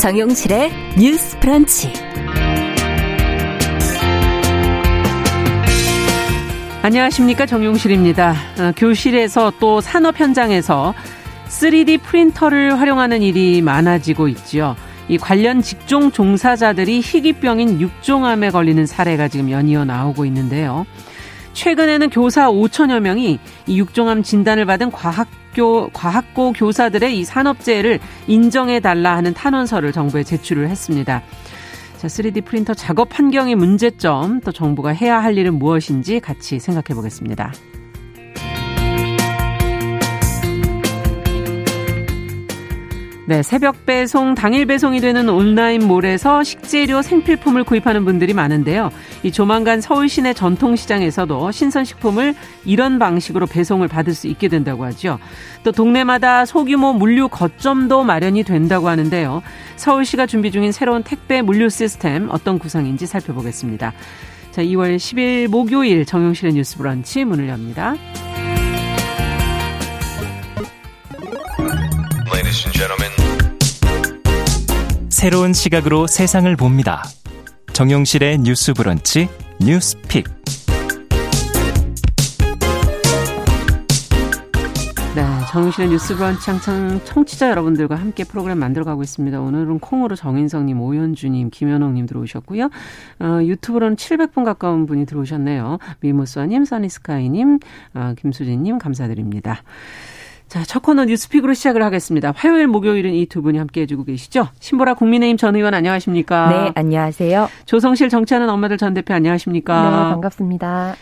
정용실의 뉴스 프런치. 안녕하십니까 정용실입니다. 어, 교실에서 또 산업 현장에서 3D 프린터를 활용하는 일이 많아지고 있지요. 이 관련 직종 종사자들이 희귀병인 육종암에 걸리는 사례가 지금 연이어 나오고 있는데요. 최근에는 교사 5천여 명이 이 육종암 진단을 받은 과학 교, 과학고 교사들의 이 산업재해를 인정해 달라 하는 탄원서를 정부에 제출을 했습니다. 자, 3D 프린터 작업 환경의 문제점, 또 정부가 해야 할 일은 무엇인지 같이 생각해 보겠습니다. 네, 새벽 배송, 당일 배송이 되는 온라인몰에서 식재료, 생필품을 구입하는 분들이 많은데요. 이 조만간 서울 시내 전통시장에서도 신선식품을 이런 방식으로 배송을 받을 수 있게 된다고 하죠. 또 동네마다 소규모 물류 거점도 마련이 된다고 하는데요. 서울시가 준비 중인 새로운 택배 물류 시스템 어떤 구성인지 살펴보겠습니다. 자, 2월 10일 목요일 정용실의 뉴스 브런치 문을 엽니다. 새로운 시각으로 세상을 봅니다. 정용실의 뉴스 브런치 뉴스픽. 네, 정용실의 뉴스 브런치 항상 청취자 여러분들과 함께 프로그램 만들어가고 있습니다. 오늘은 콩으로 정인성님, 오현주님, 김현옥님 들어오셨고요. 어, 유튜브로는 700분 가까운 분이 들어오셨네요. 미무스와님, 써니스카이님, 어, 김수진님 감사드립니다. 자, 첫 코너 뉴스픽으로 시작을 하겠습니다. 화요일, 목요일은 이 두 분이 함께 해주고 계시죠. 신보라 국민의힘 전 의원 안녕하십니까? 네, 안녕하세요. 조성실 정치하는 엄마들 전 대표 안녕하십니까? 네, 반갑습니다.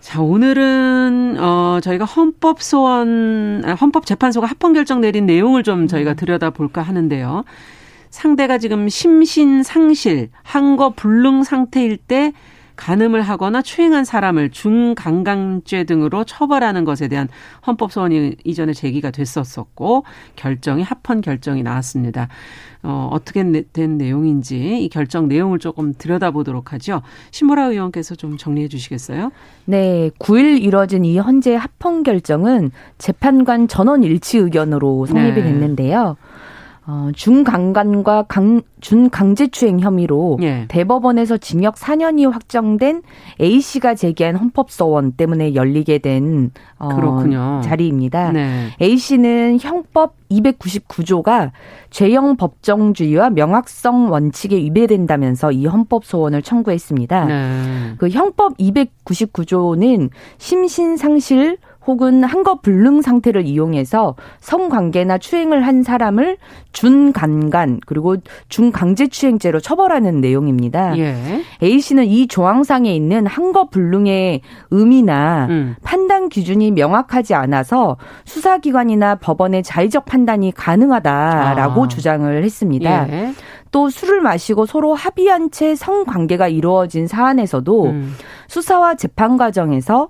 자, 오늘은 어 저희가 헌법 소원 아, 헌법 재판소가 합헌 결정 내린 내용을 좀 저희가 들여다 볼까 하는데요. 상대가 지금 심신 상실, 한거 불능 상태일 때 간음을 하거나 추행한 사람을 중강간죄 등으로 처벌하는 것에 대한 헌법 소원이 이전에 제기가 됐었었고 결정이 합헌 결정이 나왔습니다. 어, 어떻게 된 내용인지 이 결정 내용을 조금 들여다보도록 하죠. 신보라 의원께서 좀 정리해 주시겠어요? 네, 9일 이뤄진 이 헌재 합헌 결정은 재판관 전원 일치 의견으로 성립이 네. 됐는데요. 어, 중강간과 강, 준강제추행 혐의로 예. 대법원에서 징역 4년이 확정된 A 씨가 제기한 헌법소원 때문에 열리게 된 어, 그렇군요. 자리입니다. 네. A 씨는 형법 299조가 죄형 법정주의와 명확성 원칙에 위배된다면서 이 헌법소원을 청구했습니다. 네. 그 형법 299조는 심신상실 혹은 한거 불능 상태를 이용해서 성관계나 추행을 한 사람을 준간간 그리고 중강제추행죄로 처벌하는 내용입니다. 예. A 씨는 이 조항상에 있는 한거 불능의 의미나 음. 판단 기준이 명확하지 않아서 수사기관이나 법원의 자의적 판단이 가능하다라고 아. 주장을 했습니다. 예. 또 술을 마시고 서로 합의한 채 성관계가 이루어진 사안에서도 음. 수사와 재판 과정에서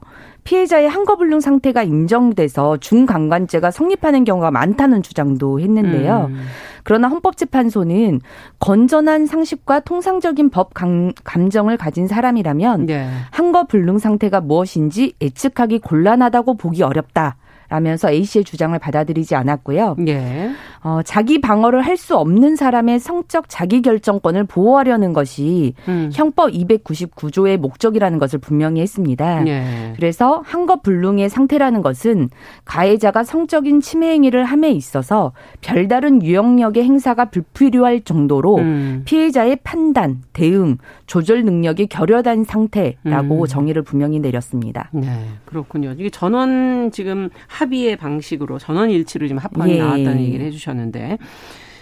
피해자의 한거불능 상태가 인정돼서 중강간죄가 성립하는 경우가 많다는 주장도 했는데요. 음. 그러나 헌법재판소는 건전한 상식과 통상적인 법 감, 정을 가진 사람이라면 네. 한거불능 상태가 무엇인지 예측하기 곤란하다고 보기 어렵다. 라면서 A 씨의 주장을 받아들이지 않았고요. 예. 어, 자기 방어를 할 수 없는 사람의 성적 자기 결정권을 보호하려는 것이 음. 형법 299조의 목적이라는 것을 분명히 했습니다. 예. 그래서 한거 불능의 상태라는 것은 가해자가 성적인 침해 행위를 함에 있어서 별다른 유형력의 행사가 불필요할 정도로 음. 피해자의 판단, 대응, 조절 능력이 결여된 상태라고 음. 정의를 분명히 내렸습니다. 네, 그렇군요. 이게 전원 지금 합의의 방식으로 전원 일치로 지금 합헌이 예. 나왔다는 얘기를 해주셨는데.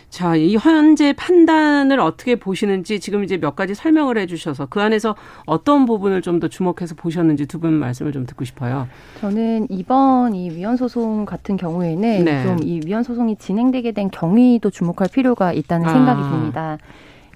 자, 이 현재 판단을 어떻게 보시는지 지금 이제 몇 가지 설명을 해 주셔서 그 안에서 어떤 부분을 좀 더 주목해서 보셨는지 두 분 말씀을 좀 듣고 싶어요. 저는 이번 이 위헌 소송 같은 경우에는 네. 좀이 위헌 소송이 진행되게 된 경위도 주목할 필요가 있다는 아. 생각이 듭니다.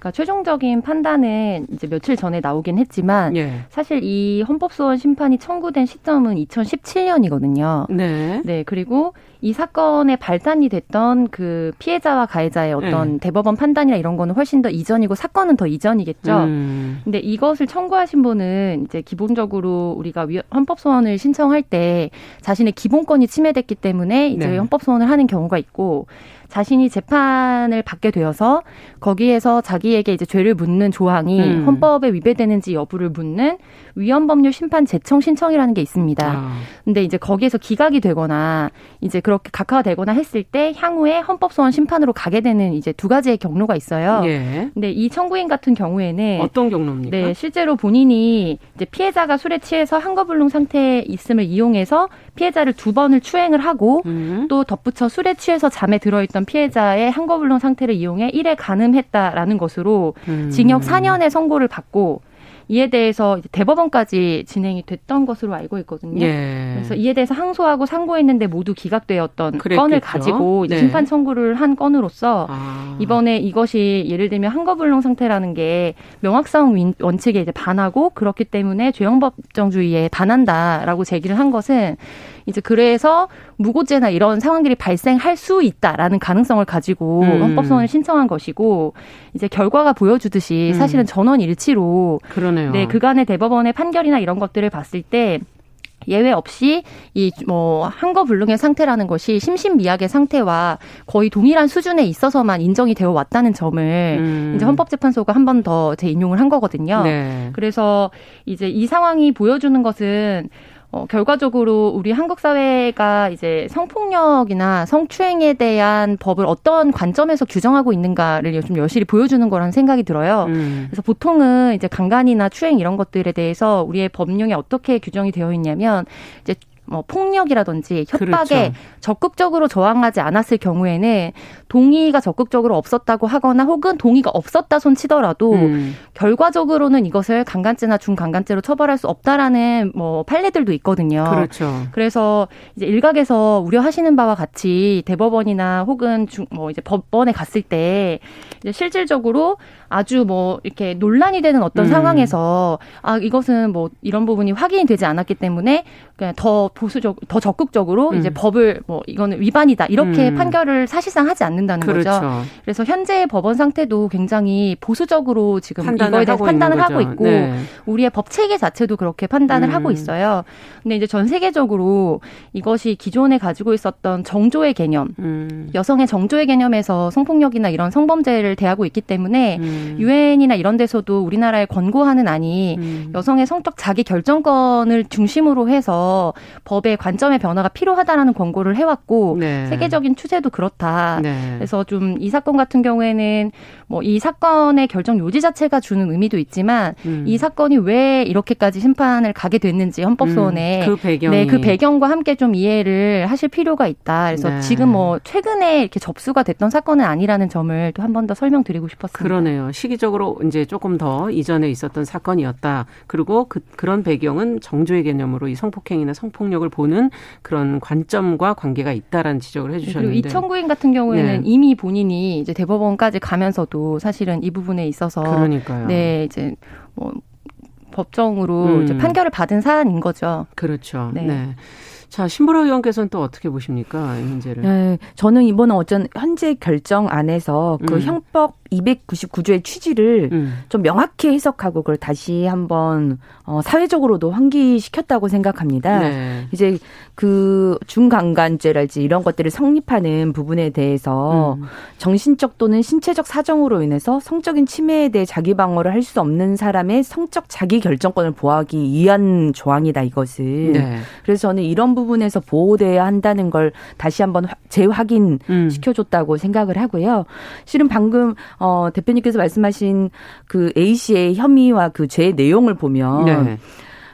그러니까 최종적인 판단은 이제 며칠 전에 나오긴 했지만 예. 사실 이 헌법소원 심판이 청구된 시점은 2017년이거든요. 네. 네. 그리고 이 사건의 발단이 됐던 그 피해자와 가해자의 어떤 네. 대법원 판단이나 이런 거는 훨씬 더 이전이고 사건은 더 이전이겠죠. 음. 근데 이것을 청구하신 분은 이제 기본적으로 우리가 헌법 소원을 신청할 때 자신의 기본권이 침해됐기 때문에 이제 네. 헌법 소원을 하는 경우가 있고 자신이 재판을 받게 되어서 거기에서 자기에게 이제 죄를 묻는 조항이 음. 헌법에 위배되는지 여부를 묻는 위헌법률 심판 재청 신청이라는 게 있습니다. 아. 근데 이제 거기에서 기각이 되거나 이제 그렇게 각하되거나 했을 때 향후에 헌법소원 심판으로 가게 되는 이제 두 가지의 경로가 있어요. 예. 근데 이 청구인 같은 경우에는 어떤 경로입니까? 네, 실제로 본인이 이제 피해자가 술에 취해서 한거불능 상태에 있음을 이용해서 피해자를 두 번을 추행을 하고 음. 또 덧붙여 술에 취해서 잠에 들어있던 피해자의 한거불능 상태를 이용해 일에 가늠했다라는 것으로 음. 징역 4년의 선고를 받고 이에 대해서 대법원까지 진행이 됐던 것으로 알고 있거든요. 예. 그래서 이에 대해서 항소하고 상고했는데 모두 기각되었던 그랬겠죠. 건을 가지고 이제 네. 심판 청구를 한 건으로서 아. 이번에 이것이 예를 들면 한거불능 상태라는 게 명확성 원칙에 이제 반하고 그렇기 때문에 죄형법정주의에 반한다라고 제기를 한 것은 이제 그래서 무고죄나 이런 상황들이 발생할 수 있다라는 가능성을 가지고 음. 헌법소원을 신청한 것이고 이제 결과가 보여주듯이 음. 사실은 전원 일치로 그러네요. 네, 그간의 대법원의 판결이나 이런 것들을 봤을 때 예외 없이 이 뭐 한거 불능의 상태라는 것이 심신미약의 상태와 거의 동일한 수준에 있어서만 인정이 되어 왔다는 점을 음. 이제 헌법재판소가 한 번 더 재인용을 한 거거든요. 네. 그래서 이제 이 상황이 보여주는 것은 어, 결과적으로 우리 한국 사회가 이제 성폭력이나 성추행에 대한 법을 어떤 관점에서 규정하고 있는가를 좀 여실히 보여주는 거라는 생각이 들어요. 음. 그래서 보통은 이제 강간이나 추행 이런 것들에 대해서 우리의 법령에 어떻게 규정이 되어 있냐면 이제 뭐 폭력이라든지 협박에 그렇죠. 적극적으로 저항하지 않았을 경우에는 동의가 적극적으로 없었다고 하거나 혹은 동의가 없었다 손치더라도 음. 결과적으로는 이것을 강간죄나 중강간죄로 처벌할 수 없다라는 뭐 판례들도 있거든요. 그렇죠. 그래서 이제 일각에서 우려하시는 바와 같이 대법원이나 혹은 중, 뭐 이제 법원에 갔을 때 이제 실질적으로 아주 뭐 이렇게 논란이 되는 어떤 음. 상황에서 아 이것은 뭐 이런 부분이 확인이 되지 않았기 때문에 그냥 더 보수적 더 적극적으로 음. 이제 법을 뭐 이거는 위반이다 이렇게 음. 판결을 사실상 하지 않는다는 그렇죠. 거죠. 그래서 현재의 법원 상태도 굉장히 보수적으로 지금 이거에 대해서 판단을 하고 있고 네. 우리의 법 체계 자체도 그렇게 판단을 음. 하고 있어요. 근데 이제 전 세계적으로 이것이 기존에 가지고 있었던 정조의 개념, 음. 여성의 정조의 개념에서 성폭력이나 이런 성범죄를 대하고 있기 때문에 음. 유엔이나 이런 데서도 우리나라에 권고하는 안이 음. 여성의 성적 자기 결정권을 중심으로 해서 법의 관점의 변화가 필요하다라는 권고를 해왔고 네. 세계적인 추세도 그렇다. 네. 그래서 좀 이 사건 같은 경우에는 뭐 이 사건의 결정 요지 자체가 주는 의미도 있지만 음. 이 사건이 왜 이렇게까지 심판을 가게 됐는지 헌법소원에 음, 그 배경 네, 그 배경과 함께 좀 이해를 하실 필요가 있다. 그래서 네. 지금 뭐 최근에 이렇게 접수가 됐던 사건은 아니라는 점을 또 한 번 더 설명드리고 싶었습니다. 그러네요. 시기적으로 이제 조금 더 이전에 있었던 사건이었다. 그리고 그, 그런 배경은 정조의 개념으로 이 성폭행이나 성폭력을 보는 그런 관점과 관계가 있다라는 지적을 해주셨는데. 그리고 이 청구인 같은 경우에는 네. 이미 본인이 이제 대법원까지 가면서도 사실은 이 부분에 있어서 그러니까요. 네 이제 뭐 법정으로 음. 이제 판결을 받은 사안인 거죠. 그렇죠. 네. 네. 자, 신보라 의원께서는 또 어떻게 보십니까? 이 문제를. 네, 저는 이번에 어쩐 현재 결정 안에서 그 음. 형법 299조의 취지를 음. 좀 명확히 해석하고 그걸 다시 한번 어, 사회적으로도 환기시켰다고 생각합니다. 네. 이제 그 중강간죄랄지 이런 것들을 성립하는 부분에 대해서 음. 정신적 또는 신체적 사정으로 인해서 성적인 침해에 대해 자기 방어를 할 수 없는 사람의 성적 자기 결정권을 보호하기 위한 조항이다 이것은. 네. 그래서 저는 이런 부분에서 보호돼야 한다는 걸 다시 한번 재확인 음. 시켜줬다고 생각을 하고요. 실은 방금 어, 대표님께서 말씀하신 그 A 씨의 혐의와 그 죄의 내용을 보면 네.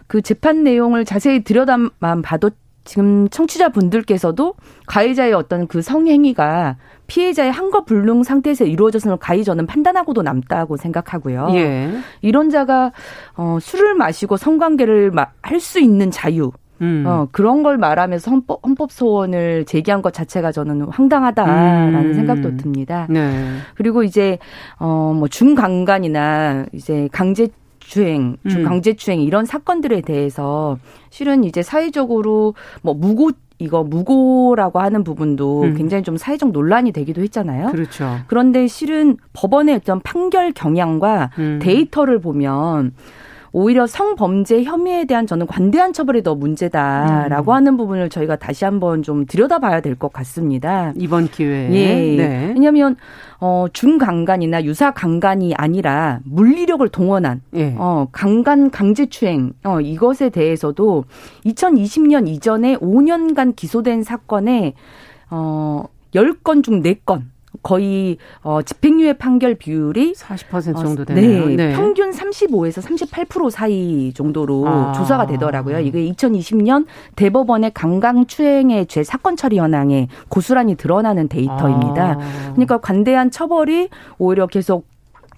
그 재판 내용을 자세히 들여다만 봐도 지금 청취자분들께서도 가해자의 어떤 그 성행위가 피해자의 한거 불능 상태에서 이루어졌음을 가히 저는 판단하고도 남다고 생각하고요. 예. 이런 자가 어 술을 마시고 성관계를 할 수 있는 자유 음. 어, 그런 걸 말하면서 헌법, 헌법 소원을 제기한 것 자체가 저는 황당하다라는 음. 생각도 듭니다. 네. 그리고 이제, 어, 뭐 중강간이나 이제 강제 주행, 음. 강제 추행 이런 사건들에 대해서 실은 이제 사회적으로 뭐 무고 이거 무고라고 하는 부분도 음. 굉장히 좀 사회적 논란이 되기도 했잖아요. 그렇죠. 그런데 실은 법원의 어떤 판결 경향과 음. 데이터를 보면 오히려 성범죄 혐의에 대한 저는 관대한 처벌이 더 문제다라고 음. 하는 부분을 저희가 다시 한번 좀 들여다봐야 될 것 같습니다. 이번 기회에. 예. 네. 왜냐하면 어, 중강간이나 유사 강간이 아니라 물리력을 동원한 예. 어, 강간 강제추행 어, 이것에 대해서도 2020년 이전에 5년간 기소된 사건에 어, 10건 중 4건 거의 어 집행유예 판결 비율이 40% 정도 되네요. 네, 네. 평균 35에서 38% 사이 정도로 아. 조사가 되더라고요. 이게 2020년 대법원의 강강추행의 죄 사건 처리 현황에 고스란히 드러나는 데이터입니다. 아. 그러니까 관대한 처벌이 오히려 계속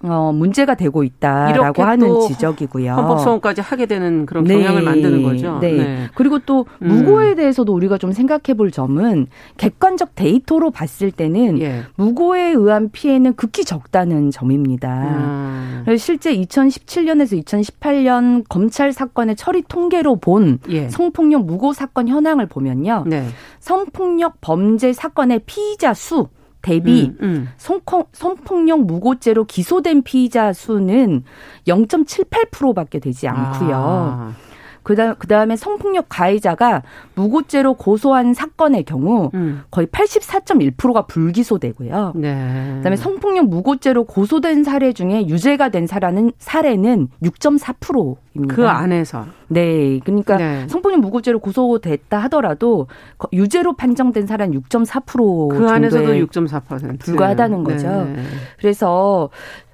어, 문제가 되고 있다라고 하는 지적이고요. 헌법소원까지 하게 되는 그런 경향을 네. 만드는 거죠. 네. 네. 그리고 또 음. 무고에 대해서도 우리가 좀 생각해 볼 점은 객관적 데이터로 봤을 때는 예. 무고에 의한 피해는 극히 적다는 점입니다. 음. 실제 2017년에서 2018년 검찰 사건의 처리 통계로 본 예. 성폭력 무고 사건 현황을 보면요. 네. 성폭력 범죄 사건의 피의자 수 대비 음, 음. 성폭, 성폭력 무고죄로 기소된 피의자 수는 0.78%밖에 되지 않고요. 아. 그다음 그다음에 성폭력 가해자가 무고죄로 고소한 사건의 경우 음. 거의 84.1%가 불기소되고요. 네. 그다음에 성폭력 무고죄로 고소된 사례 중에 유죄가 된 사례는 사례는 6.4%입니다. 그 안에서 네. 그러니까 네. 성폭력 무고죄로 고소됐다 하더라도 유죄로 판정된 사례는 6.4%그 안에서도 6.4% 불과하다는 거죠. 네. 그래서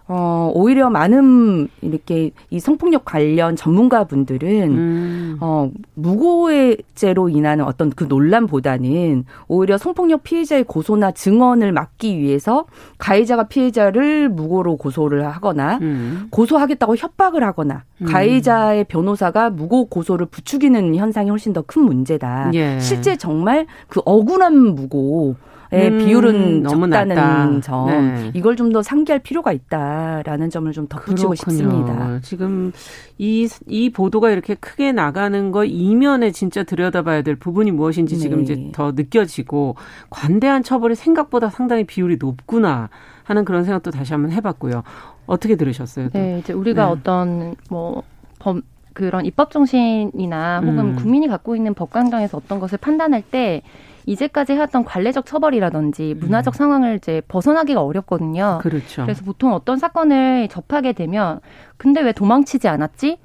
어, 오히려 많은 이렇게 이 성폭력 관련 전문가분들은 음. 어, 무고죄로 인한 어떤 그 논란보다는 오히려 성폭력 피해자의 고소나 증언을 막기 위해서 가해자가 피해자를 무고로 고소를 하거나 음. 고소하겠다고 협박을 하거나 음. 가해자의 변호사가 무고 고소를 부추기는 현상이 훨씬 더 큰 문제다. 예. 실제 정말 그 억울한 무고 음, 비율은 너무 적다는 낮다. 점 네. 이걸 좀 더 상기할 필요가 있다라는 점을 좀 덧붙이고 그렇군요. 싶습니다. 지금 이, 이 보도가 이렇게 크게 나가는 거 이면에 진짜 들여다봐야 될 부분이 무엇인지 네. 지금 이제 더 느껴지고 관대한 처벌이 생각보다 상당히 비율이 높구나 하는 그런 생각도 다시 한번 해봤고요. 어떻게 들으셨어요? 또? 네, 이제 우리가 네. 어떤 뭐 범, 그런 입법 정신이나 혹은 음. 국민이 갖고 있는 법관광에서 어떤 것을 판단할 때 이제까지 해왔던 관례적 처벌이라든지 문화적 음. 상황을 이제 벗어나기가 어렵거든요. 그렇죠. 그래서 보통 어떤 사건을 접하게 되면 근데 왜 도망치지 않았지?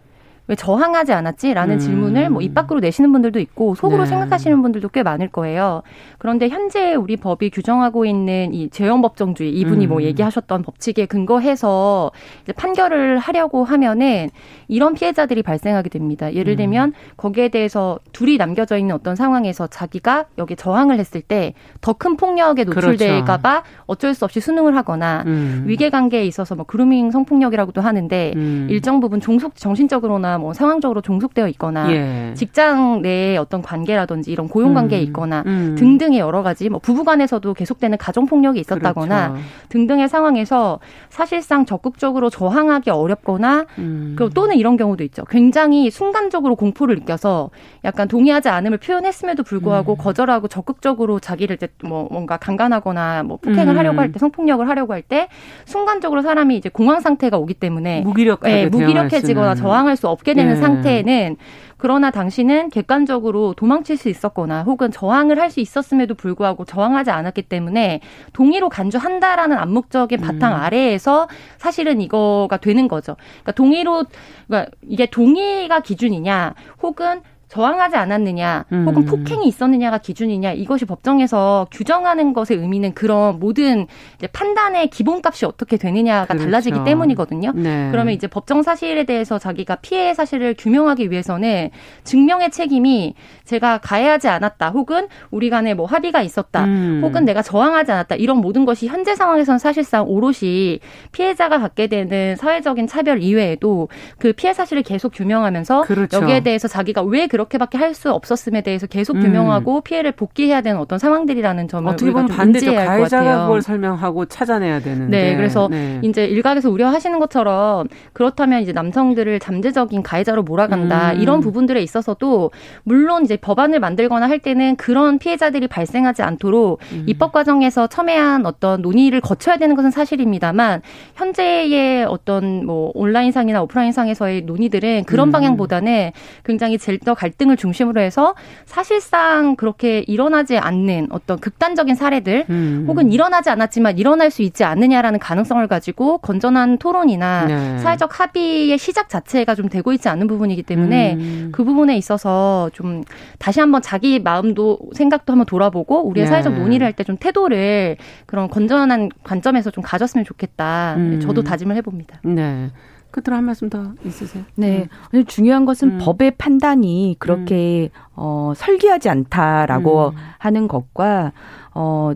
왜 저항하지 않았지?라는 음. 질문을 뭐 입 밖으로 내시는 분들도 있고 속으로 네. 생각하시는 분들도 꽤 많을 거예요. 그런데 현재 우리 법이 규정하고 있는 이 재형법정주의 이분이 뭐 음. 뭐 얘기하셨던 법칙에 근거해서 이제 판결을 하려고 하면은 이런 피해자들이 발생하게 됩니다. 예를 음. 들면 음. 거기에 대해서 둘이 남겨져 있는 어떤 상황에서 자기가 여기 저항을 했을 때 더 큰 폭력에 노출될까봐 그렇죠. 어쩔 수 없이 수능을 하거나 음. 위계 관계에 있어서 뭐 그루밍 성폭력이라고도 하는데 음. 일정 부분 종속 정신적으로나 뭐 상황적으로 종속되어 있거나 예. 직장 내의 어떤 관계라든지 이런 고용 관계에 음. 있거나 음. 등등의 여러 가지 뭐 부부 간에서도 계속되는 가정 폭력이 있었다거나 그렇죠. 등등의 상황에서 사실상 적극적으로 저항하기 어렵거나 음. 그 또는 이런 경우도 있죠. 굉장히 순간적으로 공포를 느껴서 약간 동의하지 않음을 표현했음에도 불구하고 음. 거절하고 적극적으로 자기를 이제 뭐 뭔가 강간하거나 뭐 폭행을 음. 하려고 할 때 성폭력을 하려고 할 때 순간적으로 사람이 이제 공황 상태가 오기 때문에 무기력 예, 무기력해지거나 저항할 수 없게 되는 네. 상태에는 그러나 당신은 객관적으로 도망칠 수 있었거나 혹은 저항을 할 수 있었음에도 불구하고 저항하지 않았기 때문에 동의로 간주한다라는 암묵적인 바탕 음. 아래에서 사실은 이거가 되는 거죠. 그러니까 동의로 그러니까 이게 동의가 기준이냐 혹은 저항하지 않았느냐 혹은 음. 폭행이 있었느냐가 기준이냐 이것이 법정에서 규정하는 것의 의미는 그런 모든 판단의 기본값이 어떻게 되느냐가 그렇죠. 달라지기 때문이거든요. 네. 그러면 이제 법정 사실에 대해서 자기가 피해 사실을 규명하기 위해서는 증명의 책임이 제가 가해하지 않았다 혹은 우리 간에 뭐 합의가 있었다 음. 혹은 내가 저항하지 않았다 이런 모든 것이 현재 상황에서는 사실상 오롯이 피해자가 갖게 되는 사회적인 차별 이외에도 그 피해 사실을 계속 규명하면서 그렇죠. 여기에 대해서 자기가 왜 그런 그렇게밖에 할 수 없었음에 대해서 계속 규명하고 음. 피해를 복귀해야 되는 어떤 상황들이라는 점을 어떻게 보면 반대죠. 가해자가 그걸 설명하고 찾아내야 되는데. 네, 그래서 네. 이제 일각에서 우려하시는 것처럼 그렇다면 이제 남성들을 잠재적인 가해자로 몰아간다 음. 이런 부분들에 있어서도 물론 이제 법안을 만들거나 할 때는 그런 피해자들이 발생하지 않도록 음. 입법 과정에서 첨예한 어떤 논의를 거쳐야 되는 것은 사실입니다만 현재의 어떤 뭐 온라인상이나 오프라인상에서의 논의들은 그런 음. 방향보다는 굉장히 젤더 갈 등을 중심으로 해서 사실상 그렇게 일어나지 않는 어떤 극단적인 사례들 음. 혹은 일어나지 않았지만 일어날 수 있지 않느냐라는 가능성을 가지고 건전한 토론이나 네. 사회적 합의의 시작 자체가 좀 되고 있지 않은 부분이기 때문에 음. 그 부분에 있어서 좀 다시 한번 자기 마음도 생각도 한번 돌아보고 우리의 네. 사회적 논의를 할 때 좀 태도를 그런 건전한 관점에서 좀 가졌으면 좋겠다. 음. 저도 다짐을 해봅니다. 네. 끝으로 한 말씀 더 있으세요? 네. 음. 중요한 것은 음. 법의 판단이 그렇게 음. 어, 설계하지 않다라고 음. 하는 것과 어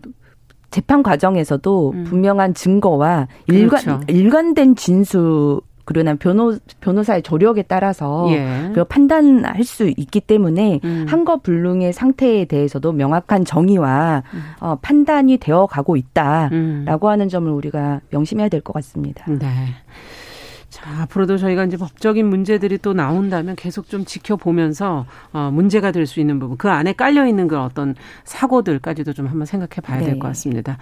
재판 과정에서도 음. 분명한 증거와 일관 그렇죠. 일관된 진술 그러나 변호 변호사의 조력에 따라서 예. 그 판단할 수 있기 때문에 음. 한거 불능의 상태에 대해서도 명확한 정의와 음. 어, 판단이 되어 가고 있다라고 음. 하는 점을 우리가 명심해야 될 것 같습니다. 네. 자, 앞으로도 저희가 이제 법적인 문제들이 또 나온다면 계속 좀 지켜보면서 어, 문제가 될 수 있는 부분, 그 안에 깔려 있는 그 어떤 사고들까지도 좀 한번 생각해 봐야 네. 될것 같습니다.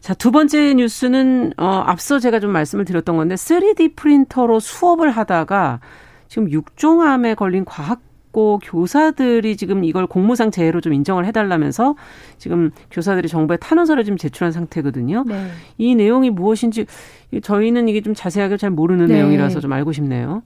자, 두 번째 뉴스는 어, 앞서 제가 좀 말씀을 드렸던 건데 3D 프린터로 수업을 하다가 지금 육종암에 걸린 과학 고 교사들이 지금 이걸 공무상 재해로 좀 인정을 해달라면서 지금 교사들이 정부에 탄원서를 지금 제출한 상태거든요. 네. 이 내용이 무엇인지 저희는 이게 좀 자세하게 잘 모르는 네. 내용이라서 좀 알고 싶네요.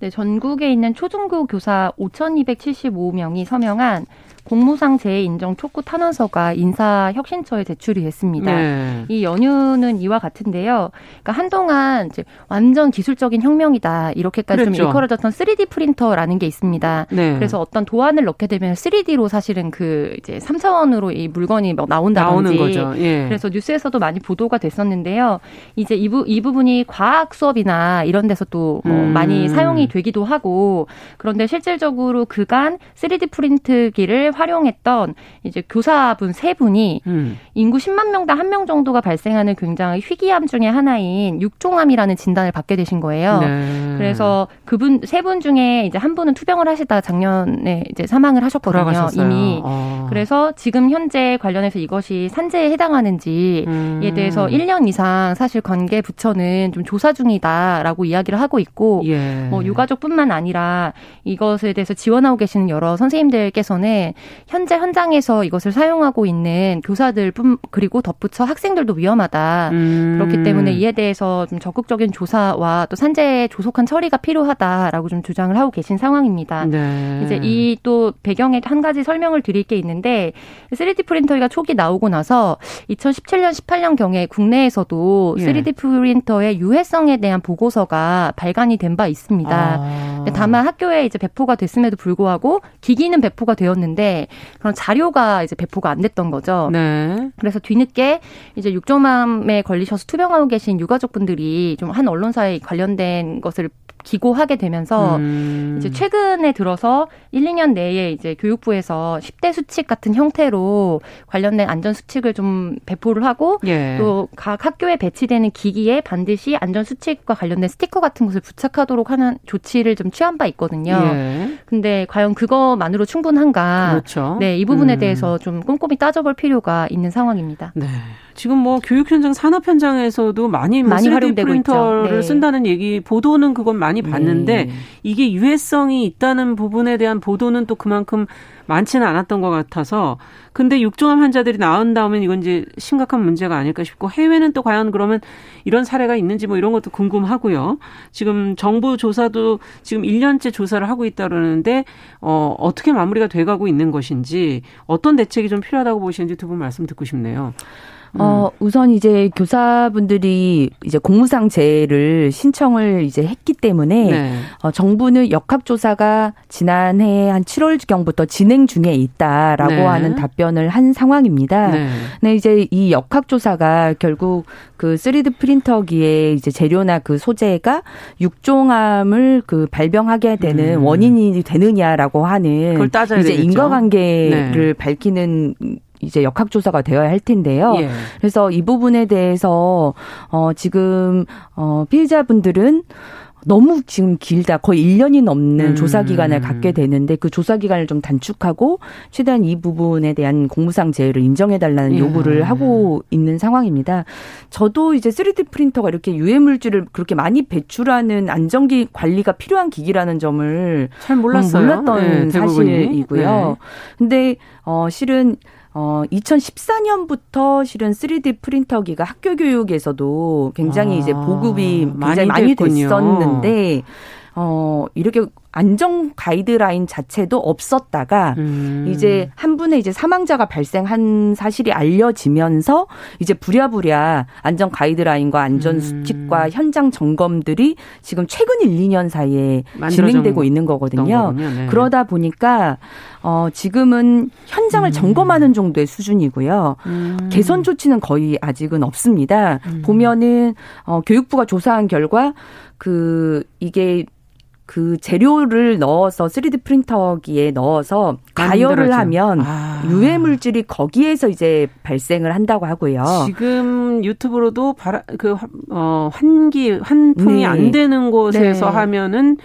네, 전국에 있는 초중고 교사 5,275명이 서명한 공무상 재해 인정 촉구 탄원서가 인사혁신처에 제출이 됐습니다. 네. 이 연유는 이와 같은데요. 그러니까 한동안 이제 완전 기술적인 혁명이다 이렇게까지 그랬죠. 좀 일컬어졌던 3D 프린터라는 게 있습니다. 네. 그래서 어떤 도안을 넣게 되면 3D로 사실은 그 이제 3차원으로 이 물건이 뭐 나온다든지. 나오는 예. 그래서 뉴스에서도 많이 보도가 됐었는데요. 이제 이, 부, 이 부분이 과학 수업이나 이런 데서 또 뭐 음. 많이 사용이 되기도 하고 그런데 실질적으로 그간 3D 프린트기를 활용했던 이제 교사분 세 분이 음. 인구 10만 명당 한 명 정도가 발생하는 굉장히 희귀암 중의 하나인 육종암이라는 진단을 받게 되신 거예요. 네. 그래서 그분 세 분 중에 이제 한 분은 투병을 하시다가 작년에 이제 사망을 하셨거든요. 돌아가셨어요. 이미. 어. 그래서 지금 현재 관련해서 이것이 산재에 해당하는지에 음. 대해서 1년 이상 사실 관계 부처는 좀 조사 중이다라고 이야기를 하고 있고 예. 뭐 유가족뿐만 아니라 이것에 대해서 지원하고 계시는 여러 선생님들께서는 현재 현장에서 이것을 사용하고 있는 교사들뿐 그리고 덧붙여 학생들도 위험하다. 음. 그렇기 때문에 이에 대해서 좀 적극적인 조사와 또 산재 조속한 처리가 필요하다라고 좀 주장을 하고 계신 상황입니다. 네. 이제 이 또 배경에 한 가지 설명을 드릴 게 있는데 3D 프린터가 초기 나오고 나서 2017년 18년 경에 국내에서도 3D 예. 프린터의 유해성에 대한 보고서가 발간이 된 바 있습니다. 아. 다만 학교에 이제 배포가 됐음에도 불구하고 기기는 배포가 되었는데 그런 자료가 이제 배포가 안 됐던 거죠. 네. 그래서 뒤늦게 이제 육종암에 걸리셔서 투병하고 계신 유가족분들이 좀 한 언론사에 관련된 것을 기고하게 되면서 음. 이제 최근에 들어서 1, 2년 내에 이제 교육부에서 10대 수칙 같은 형태로 관련된 안전 수칙을 좀 배포를 하고 예. 또각 학교에 배치되는 기기에 반드시 안전 수칙과 관련된 스티커 같은 것을 부착하도록 하는 조치를 좀 취한 바 있거든요. 예. 근데 과연 그것만으로 충분한가? 그렇죠. 네, 이 부분에 음. 대해서 좀 꼼꼼히 따져볼 필요가 있는 상황입니다. 네. 지금 뭐 교육 현장, 산업 현장에서도 많이 뭐 많이 3D 프린터를 네. 쓴다는 얘기 보도는 그건 많이 봤는데 네. 이게 유해성이 있다는 부분에 대한 보도는 또 그만큼 많지는 않았던 것 같아서 근데 육종암 환자들이 나온다면 이건 이제 심각한 문제가 아닐까 싶고 해외는 또 과연 그러면 이런 사례가 있는지 뭐 이런 것도 궁금하고요. 지금 정부 조사도 지금 1년째 조사를 하고 있다 그러는데 어 어떻게 마무리가 돼 가고 있는 것인지 어떤 대책이 좀 필요하다고 보시는지 두 분 말씀 듣고 싶네요. 어, 우선 이제 교사분들이 이제 공무상재를 신청을 이제 했기 때문에 네. 어, 정부는 역학조사가 지난해 한 7월경부터 진행 중에 있다라고 네. 하는 답변을 한 상황입니다. 네. 네, 이제 이 역학조사가 결국 그 3D 프린터기에 이제 재료나 그 소재가 육종암을 그 발병하게 되는 음. 원인이 되느냐라고 하는 이제. 인과관계를 네. 밝히는 이제 역학조사가 되어야 할 텐데요. 예. 그래서 이 부분에 대해서 어 지금 어 피해자분들은 너무 지금 길다. 거의 1년이 넘는 음. 조사 기간을 갖게 되는데 그 조사 기간을 좀 단축하고 최대한 이 부분에 대한 공무상 재해를 인정해 달라는 예. 요구를 하고 있는 상황입니다. 저도 이제 3D 프린터가 이렇게 유해 물질을 그렇게 많이 배출하는 안전기 관리가 필요한 기기라는 점을 잘 몰랐어요. 몰랐던 네, 사실이고요. 네. 근데 어 실은 어 2014년부터 실은 3D 프린터기가 학교 교육에서도 굉장히 아, 이제 보급이 굉장히 많이, 많이 됐었는데 어 이렇게 안정 가이드라인 자체도 없었다가 음. 이제 한 분의 이제 사망자가 발생한 사실이 알려지면서 이제 부랴부랴 안전 가이드라인과 안전 음. 수칙과 음. 현장 점검들이 지금 최근 1, 2년 사이에 진행되고 있는 거거든요. 네. 그러다 보니까 어 지금은 현장을 음. 점검하는 정도의 수준이고요. 음. 개선 조치는 거의 아직은 없습니다. 음. 보면은 어 교육부가 조사한 결과 그 이게 그 재료를 넣어서 3D 프린터기에 넣어서 가열을 하면 아. 유해 물질이 거기에서 이제 발생을 한다고 하고요. 지금 유튜브로도 바라, 그, 어, 환기, 환풍이 네. 안 되는 곳에서 네. 하면은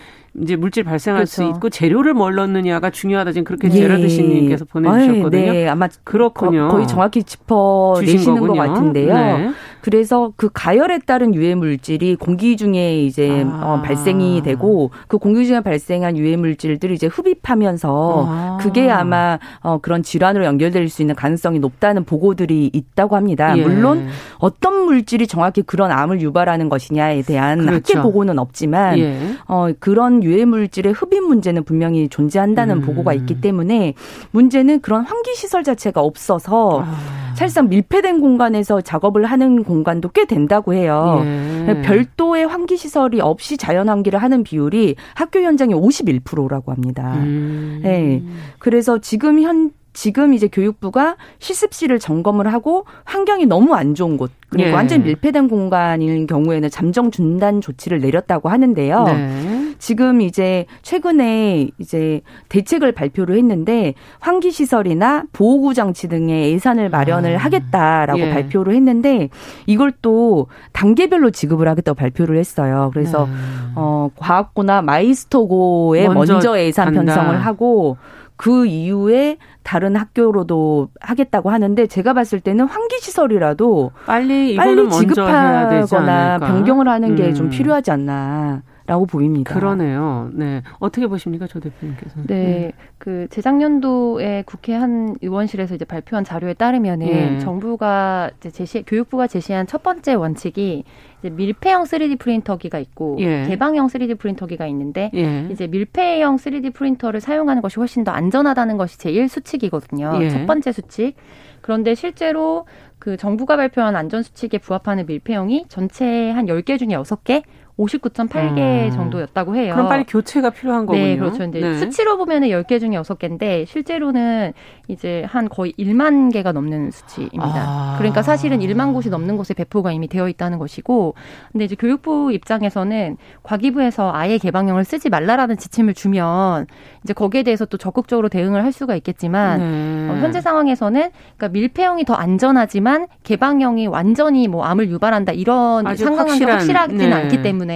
이제 물질 발생할 그렇죠. 수 있고 재료를 뭘 넣느냐가 중요하다 지금 그렇게 예. 제라드시님께서 보내주셨거든요. 네, 아마 그렇군요. 거, 의 정확히 짚어 내시는 것 같은데요. 네. 그래서 그 가열에 따른 유해 물질이 공기 중에 이제 아. 어, 발생이 되고 그 공기 중에 발생한 유해 물질들이 이제 흡입하면서 아. 그게 아마 어, 그런 질환으로 연결될 수 있는 가능성이 높다는 보고들이 있다고 합니다. 예. 물론 어떤 물질이 정확히 그런 암을 유발하는 것이냐에 대한 그렇죠. 학계 보고는 없지만 예. 어, 그런 유해 물질의 흡입 문제는 분명히 존재한다는 음. 보고가 있기 때문에 문제는 그런 환기 시설 자체가 없어서 아. 사실상 밀폐된 공간에서 작업을 하는 공간 도 꽤 된다고 해요. 예. 별도의 환기 시설이 없이 자연 환기를 하는 비율이 학교 현장의 51%라고 합니다. 음. 네. 그래서 지금 현 지금 이제 교육부가 실습실을 점검을 하고 환경이 너무 안 좋은 곳 그리고 예. 완전 밀폐된 공간인 경우에는 잠정 중단 조치를 내렸다고 하는데요. 네. 지금 이제 최근에 이제 대책을 발표를 했는데 환기 시설이나 보호구 장치 등의 예산을 마련을 아. 하겠다라고 예. 발표를 했는데 이걸 또 단계별로 지급을 하겠다고 발표를 했어요. 그래서 네. 어 과학고나 마이스터고에 먼저, 먼저 예산 간다. 편성을 하고 그 이후에 다른 학교로도 하겠다고 하는데 제가 봤을 때는 환기 시설이라도 빨리 빨리 지급하거나 변경을 하는 게좀 음. 필요하지 않나. 라고 보입니다. 그러네요. 네. 어떻게 보십니까, 조 대표님께서? 네. 네. 그 재작년도에 국회 한 의원실에서 이제 발표한 자료에 따르면은 네. 정부가 이제 제시 교육부가 제시한 첫 번째 원칙이 이제 밀폐형 3D 프린터기가 있고 예. 개방형 3D 프린터기가 있는데 예. 이제 밀폐형 3D 프린터를 사용하는 것이 훨씬 더 안전하다는 것이 제일 수칙이거든요. 예. 첫 번째 수칙. 그런데 실제로 그 정부가 발표한 안전 수칙에 부합하는 밀폐형이 전체 한 10개 중에 6개 59.8개 음. 정도였다고 해요. 그럼 빨리 교체가 필요한 거군요. 네, 그렇죠. 근데 네. 수치로 보면은 10개 중에 6개인데 실제로는 이제 한 거의 1만 개가 넘는 수치입니다. 아. 그러니까 사실은 1만 곳이 넘는 곳에 배포가 이미 되어 있다는 것이고 근데 이제 교육부 입장에서는 과기부에서 아예 개방형을 쓰지 말라라는 지침을 주면 이제 거기에 대해서 또 적극적으로 대응을 할 수가 있겠지만 네. 어, 현재 상황에서는 그러니까 밀폐형이 더 안전하지만 개방형이 완전히 뭐 암을 유발한다 이런 상황은 확실하지는 네. 않기 때문에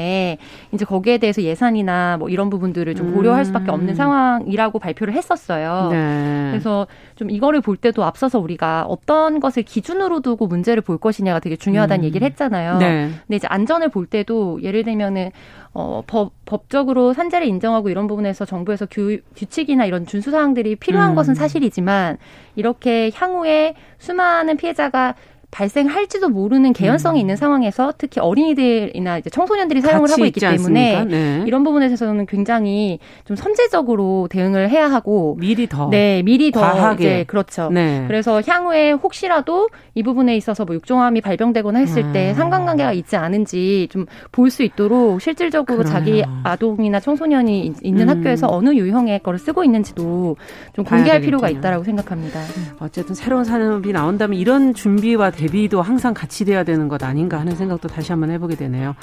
이제 거기에 대해서 예산이나 뭐 이런 부분들을 좀 고려할 수밖에 없는 음. 상황이라고 발표를 했었어요. 네. 그래서 좀 이거를 볼 때도 앞서서 우리가 어떤 것을 기준으로 두고 문제를 볼 것이냐가 되게 중요하다는 음. 얘기를 했잖아요. 네. 근데 이제 안전을 볼 때도 예를 들면은 어, 법, 법적으로 산재를 인정하고 이런 부분에서 정부에서 규, 규칙이나 이런 준수 사항들이 필요한 음. 것은 사실이지만 이렇게 향후에 수많은 피해자가 발생할지도 모르는 개연성이 음. 있는 상황에서 특히 어린이들이나 이제 청소년들이 사용을 하고 있기 때문에 네. 이런 부분에 있어서는 굉장히 좀 선제적으로 대응을 해야 하고 미리 더 네, 미리 더 과하게. 이제 그렇죠. 네. 그래서 향후에 혹시라도 이 부분에 있어서 뭐 육종암이 발병되거나 했을 음. 때 상관관계가 있지 않은지 좀 볼 수 있도록 실질적으로 그러네요. 자기 아동이나 청소년이 있는 음. 학교에서 어느 유형의 거를 쓰고 있는지도 좀 공개할 필요가 있다라고 생각합니다. 어쨌든 새로운 산업이 나온다면 이런 준비와 대비도 항상 같이 돼야 되는 것 아닌가 하는 생각도 다시 한번 해보게 되네요.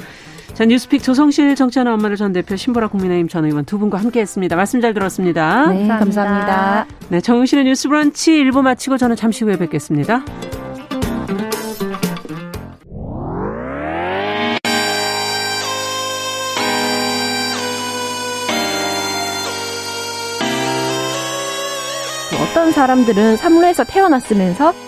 자, 뉴스픽 조성실 정치하는 엄마를 전 대표 신보라 국민의힘 전 의원 두 분과 함께 했습니다. 말씀 잘 들었습니다. 네, 감사합니다. 감사합니다. 네, 정용실의 뉴스 브런치 1부 마치고 저는 잠시 후에 뵙겠습니다. 어떤 사람들은 삼루에서 태어났으면서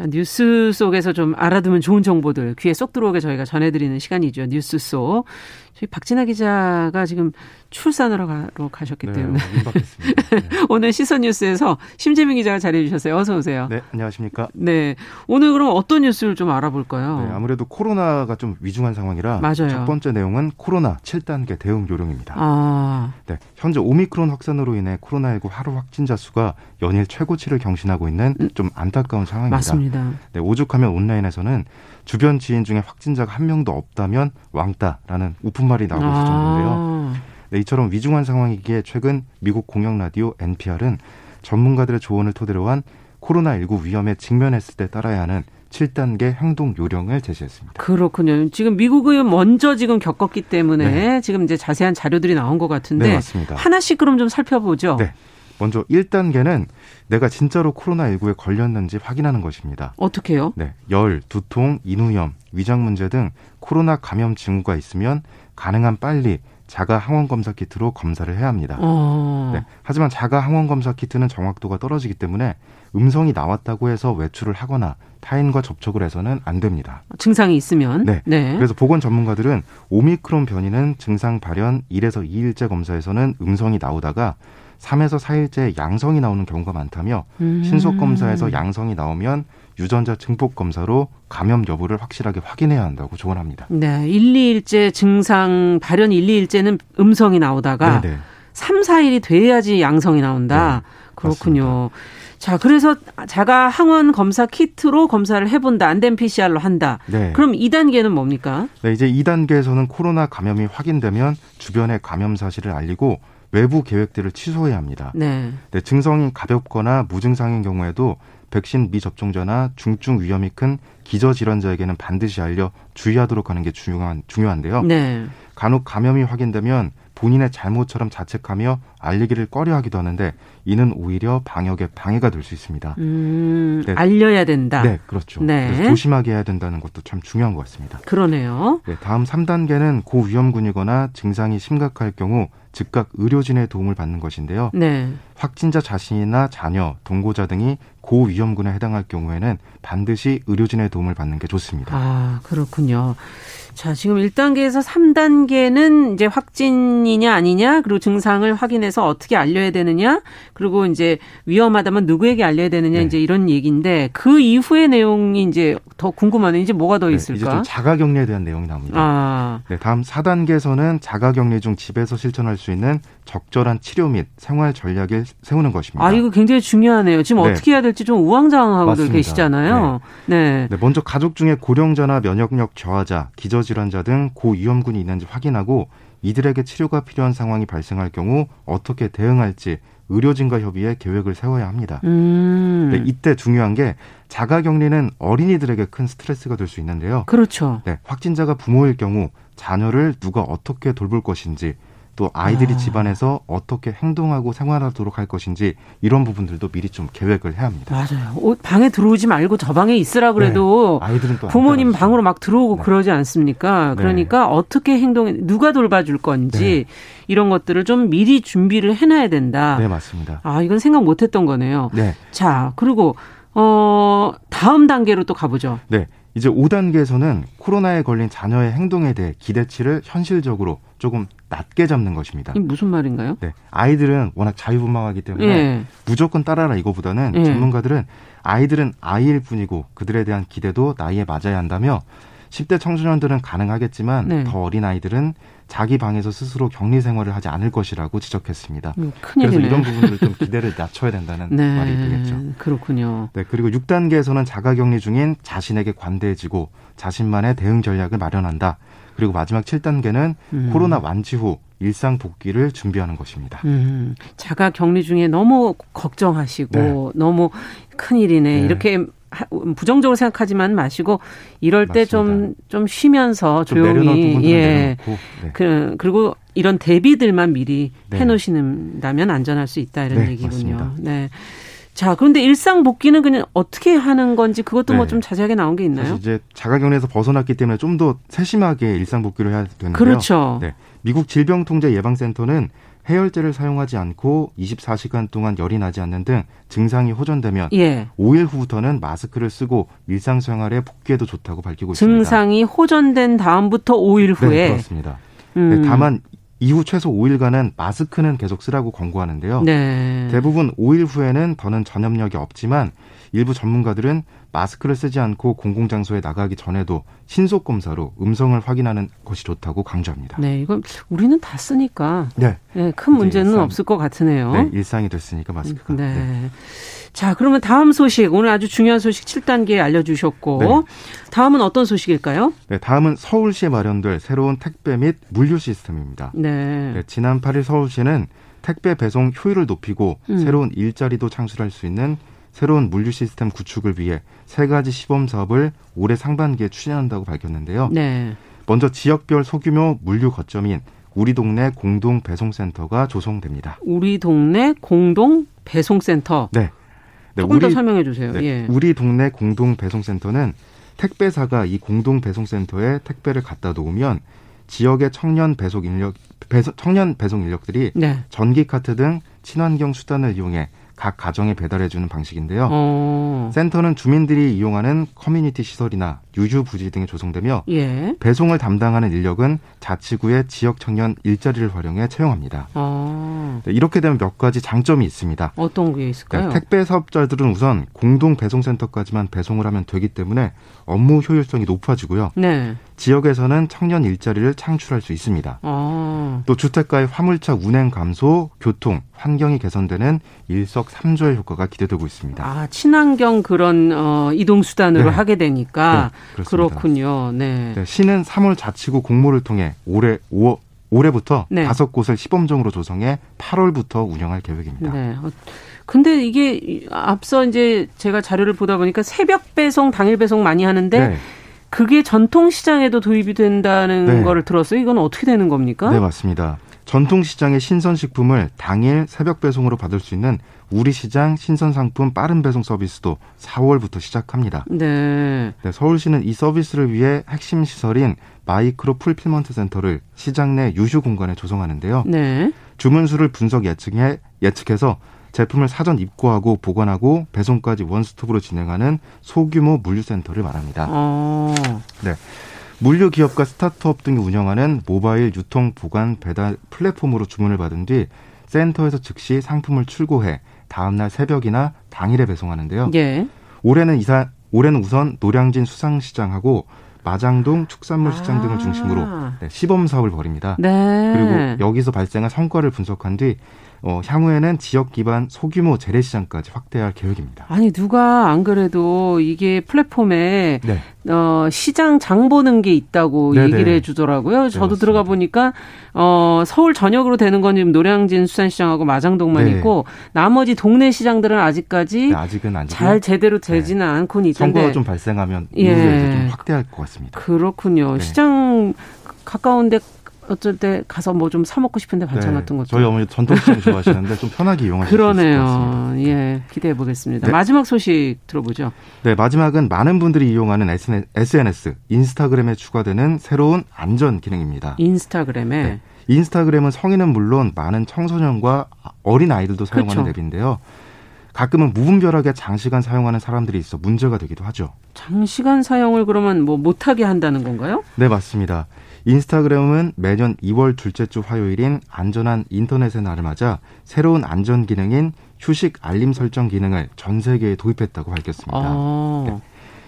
자, 뉴스 속에서 좀 알아두면 좋은 정보들 귀에 쏙 들어오게 저희가 전해드리는 시간이죠. 뉴스 속. 저희 박진아 기자가 지금 출산을 하러 가셨기 네, 때문에 네. 오늘 시선 뉴스에서 심재민 기자가 자리해 주셨어요. 어서 오세요. 네, 안녕하십니까? 네, 오늘 그럼 어떤 뉴스를 좀 알아볼까요? 네, 아무래도 코로나가 좀 위중한 상황이라 맞아요. 첫 번째 내용은 코로나 7단계 대응 요령입니다. 아. 네, 현재 오미크론 확산으로 인해 코로나19 하루 확진자 수가 연일 최고치를 경신하고 있는 음. 좀 안타까운 상황입니다. 맞습니다. 네, 오죽하면 온라인에서는 주변 지인 중에 확진자가 한 명도 없다면 왕따라는 우픈말이 나오고 있을 아. 정도인데요. 네, 이처럼 위중한 상황이기에 최근 미국 공영 라디오 NPR은 전문가들의 조언을 토대로 한 코로나19 위험에 직면했을 때 따라야 하는 7단계 행동 요령을 제시했습니다. 그렇군요. 지금 미국은 먼저 지금 겪었기 때문에 네. 지금 이제 자세한 자료들이 나온 것 같은데 네, 맞습니다. 하나씩 그럼 좀 살펴보죠. 네. 먼저 1단계는 내가 진짜로 코로나19에 걸렸는지 확인하는 것입니다. 어떻게요? 네. 열, 두통, 인후염, 위장 문제 등 코로나 감염 징후가 있으면 가능한 빨리 자가 항원 검사 키트로 검사를 해야 합니다. 어. 네. 하지만 자가 항원 검사 키트는 정확도가 떨어지기 때문에 음성이 나왔다고 해서 외출을 하거나 타인과 접촉을 해서는 안 됩니다. 증상이 있으면 네. 네. 그래서 보건 전문가들은 오미크론 변이는 증상 발현 1에서 2일째 검사에서는 음성이 나오다가 3에서 4일째 양성이 나오는 경우가 많다며 음. 신속 검사에서 양성이 나오면 유전자 증폭 검사로 감염 여부를 확실하게 확인해야 한다고 조언합니다. 네, 1, 2일째 증상 발현 1, 2일째는 음성이 나오다가 네네. 3, 4일이 돼야지 양성이 나온다. 네, 그렇군요. 맞습니다. 자, 그래서 자가 항원 검사 키트로 검사를 해본다. 안 된 PCR로 한다. 네. 그럼 2단계는 뭡니까? 네, 이제 2단계에서는 코로나 감염이 확인되면 주변에 감염 사실을 알리고 외부 계획들을 취소해야 합니다. 네. 네, 증상이 가볍거나 무증상인 경우에도 백신 미접종자나 중증 위험이 큰 기저질환자에게는 반드시 알려 주의하도록 하는 게 중요한 중요한데요. 네. 간혹 감염이 확인되면 본인의 잘못처럼 자책하며 알리기를 꺼려하기도 하는데 이는 오히려 방역에 방해가 될 수 있습니다. 음, 네. 알려야 된다. 네, 그렇죠. 네. 조심하게 해야 된다는 것도 참 중요한 것 같습니다. 그러네요. 네, 다음 3단계는 고위험군이거나 증상이 심각할 경우 즉각 의료진의 도움을 받는 것인데요. 네. 확진자 자신이나 자녀, 동고자 등이 고위험군에 해당할 경우에는 반드시 의료진의 도움을 받는 게 좋습니다. 아, 그렇군요. 자, 지금 1단계에서 3단계는 이제 확진이냐 아니냐, 그리고 증상을 확인해서 어떻게 알려야 되느냐, 그리고 이제 위험하다면 누구에게 알려야 되느냐, 네. 이제 이런 얘기인데 그 이후의 내용이 이제 더 궁금하네. 이제 뭐가 더 네, 있을까? 이제 좀 자가 격리에 대한 내용이 나옵니다. 아. 네, 다음 4단계에서는 자가 격리 중 집에서 실천할 수 있는 적절한 치료 및 생활 전략을 세우는 것입니다. 아, 이거 굉장히 중요하네요. 지금 네. 어떻게 해야 될지 좀 우왕좌왕하고들 계시잖아요. 네. 네. 네. 먼저 가족 중에 고령자나 면역력 저하자, 기저질환자 등 고위험군이 있는지 확인하고 이들에게 치료가 필요한 상황이 발생할 경우 어떻게 대응할지 의료진과 협의해 계획을 세워야 합니다. 음. 네, 이때 중요한 게 자가격리는 어린이들에게 큰 스트레스가 될 수 있는데요. 그렇죠. 네, 확진자가 부모일 경우 자녀를 누가 어떻게 돌볼 것인지 또 아이들이 아. 집안에서 어떻게 행동하고 생활하도록 할 것인지 이런 부분들도 미리 좀 계획을 해야 합니다. 맞아요. 방에 들어오지 말고 저 방에 있으라 그래도 네. 아이들은 또 부모님 방으로 막 들어오고 네. 그러지 않습니까? 네. 그러니까 어떻게 행동해 누가 돌봐줄 건지 네. 이런 것들을 좀 미리 준비를 해놔야 된다. 네 맞습니다. 아 이건 생각 못했던 거네요. 네. 자 그리고 어 다음 단계로 또 가보죠. 네. 이제 5단계에서는 코로나에 걸린 자녀의 행동에 대해 기대치를 현실적으로 조금 낮게 잡는 것입니다. 이 무슨 말인가요? 네. 아이들은 워낙 자유분방하기 때문에 예. 무조건 따라라 이거보다는 예. 전문가들은 아이들은 아이일 뿐이고 그들에 대한 기대도 나이에 맞아야 한다며 10대 청소년들은 가능하겠지만 네. 더 어린 아이들은 자기 방에서 스스로 격리 생활을 하지 않을 것이라고 지적했습니다. 음, 그래서 이런 부분들 좀 기대를 낮춰야 된다는 네, 말이 되겠죠. 그렇군요. 네, 그리고 6단계에서는 자가 격리 중인 자신에게 관대해지고 자신만의 대응 전략을 마련한다. 그리고 마지막 7단계는 음. 코로나 완치 후 일상 복귀를 준비하는 것입니다. 음. 자가 격리 중에 너무 걱정하시고 네. 너무 큰일이네. 네. 이렇게 부정적으로 생각하지만 마시고 이럴 때 좀좀 좀 쉬면서 좀 조용히 예. 네. 그 그리고 이런 대비들만 미리 네. 해 놓으시는다면 안전할 수 있다 이런 네, 얘기군요. 맞습니다. 네. 자, 그런데 일상 복귀는 그냥 어떻게 하는 건지 그것도 뭐 네. 뭐좀 자세하게 나온 게 있나요? 이제 자가격리에서 벗어났기 때문에 좀 더 세심하게 일상 복귀를 해야 되는데요. 그렇죠. 네. 미국 질병통제예방센터는 해열제를 사용하지 않고 24시간 동안 열이 나지 않는 등 증상이 호전되면 예. 5일 후부터는 마스크를 쓰고 일상생활에 복귀해도 좋다고 밝히고 있습니다. 증상이 호전된 다음부터 5일 후에 네, 그렇습니다. 음. 네, 다만 이후 최소 5일간은 마스크는 계속 쓰라고 권고하는데요. 네. 대부분 5일 후에는 더는 전염력이 없지만 일부 전문가들은 마스크를 쓰지 않고 공공장소에 나가기 전에도 신속 검사로 음성을 확인하는 것이 좋다고 강조합니다. 네, 이건 우리는 다 쓰니까 네, 네 큰 문제는 일상, 없을 것 같으네요. 네, 일상이 됐으니까 마스크가. 네. 네. 자, 그러면 다음 소식 오늘 아주 중요한 소식 7단계 알려주셨고 네. 다음은 어떤 소식일까요? 네, 다음은 서울시에 마련될 새로운 택배 및 물류 시스템입니다. 네. 네 지난 8일 서울시는 택배 배송 효율을 높이고 음. 새로운 일자리도 창출할 수 있는 새로운 물류 시스템 구축을 위해 세 가지 시범 사업을 올해 상반기에 추진한다고 밝혔는데요. 네. 먼저 지역별 소규모 물류 거점인 우리 동네 공동 배송센터가 조성됩니다. 우리 동네 공동 배송센터. 네. 네 조금 우리, 더 설명해 주세요. 네, 예. 우리 동네 공동 배송센터는 택배사가 이 공동 배송센터에 택배를 갖다 놓으면 지역의 청년 배송 인력 배송, 청년 배송 인력들이 네. 전기 카트 등 친환경 수단을 이용해 각 가정에 배달해주는 방식인데요. 어. 센터는 주민들이 이용하는 커뮤니티 시설이나 유휴 부지 등에 조성되며 예. 배송을 담당하는 인력은 자치구의 지역 청년 일자리를 활용해 채용합니다. 어. 네, 이렇게 되면 몇 가지 장점이 있습니다. 어떤 게 있을까요? 네, 택배 사업자들은 우선 공동 배송센터까지만 배송을 하면 되기 때문에 업무 효율성이 높아지고요. 네. 지역에서는 청년 일자리를 창출할 수 있습니다. 아. 또 주택가의 화물차 운행 감소, 교통, 환경이 개선되는 일석삼조의 효과가 기대되고 있습니다. 아, 친환경 그런 어, 이동 수단으로 네. 하게 되니까 네, 그렇군요. 네. 네. 시는 3월 자치구 공모를 통해 올해 5월 올해부터 네. 다섯 곳을 시범적으로 조성해 8월부터 운영할 계획입니다. 네. 어, 근데 이게 앞서 이제 제가 자료를 보다 보니까 새벽 배송, 당일 배송 많이 하는데 네. 그게 전통 시장에도 도입이 된다는 네. 거를 들었어요. 이건 어떻게 되는 겁니까? 네, 맞습니다. 전통 시장의 신선식품을 당일 새벽 배송으로 받을 수 있는 우리 시장 신선 상품 빠른 배송 서비스도 4월부터 시작합니다. 네. 네. 서울시는 이 서비스를 위해 핵심 시설인 micro fulfillment 센터를 시장 내 유휴 공간에 조성하는데요. 네. 주문 수를 분석 예측해 예측해서 제품을 사전 입고하고 보관하고 배송까지 원스톱으로 진행하는 소규모 물류센터를 말합니다. 어. 네. 물류 기업과 스타트업 등이 운영하는 모바일 유통 보관 배달 플랫폼으로 주문을 받은 뒤 센터에서 즉시 상품을 출고해 다음날 새벽이나 당일에 배송하는데요. 예. 올해는 이사 올해는 우선 노량진 수상시장하고 마장동 축산물 시장 아. 등을 중심으로 네, 시범 사업을 벌입니다. 네. 그리고 여기서 발생한 성과를 분석한 뒤 어, 향후에는 지역 기반 소규모 재래시장까지 확대할 계획입니다. 아니 누가 안 그래도 이게 플랫폼에 네. 어, 시장 장 보는 게 있다고 네네. 얘기를 해주더라고요. 저도 네, 들어가 보니까 어, 서울 전역으로 되는 건 지금 노량진 수산시장하고 마장동만 네. 있고 나머지 동네 시장들은 아직까지 네, 아직은 잘 제대로 되지는 네. 않고 있는데 선거가 좀 발생하면 예. 좀 확대할 것 같습니다. 그렇군요. 네. 시장 가까운데 어쩔 때 가서 뭐 좀 사 먹고 싶은데 반찬 네. 같은 것도 저희 어머니 전통시장 좋아하시는데 좀 편하게 이용하실 그러네요. 수 있을 것 같습니다. 예, 기대해 보겠습니다. 네. 마지막 소식 들어보죠. 네, 마지막은 많은 분들이 이용하는 SNS, 인스타그램에 추가되는 새로운 안전 기능입니다. 인스타그램에 네. 인스타그램은 성인은 물론 많은 청소년과 어린 아이들도 사용하는 그렇죠. 앱인데요. 가끔은 무분별하게 장시간 사용하는 사람들이 있어 문제가 되기도 하죠. 장시간 사용을 그러면 뭐 못하게 한다는 건가요? 네, 맞습니다. 인스타그램은 매년 2월 둘째 주 화요일인 안전한 인터넷의 날을 맞아 새로운 안전 기능인 휴식 알림 설정 기능을 전 세계에 도입했다고 밝혔습니다. 아. 네.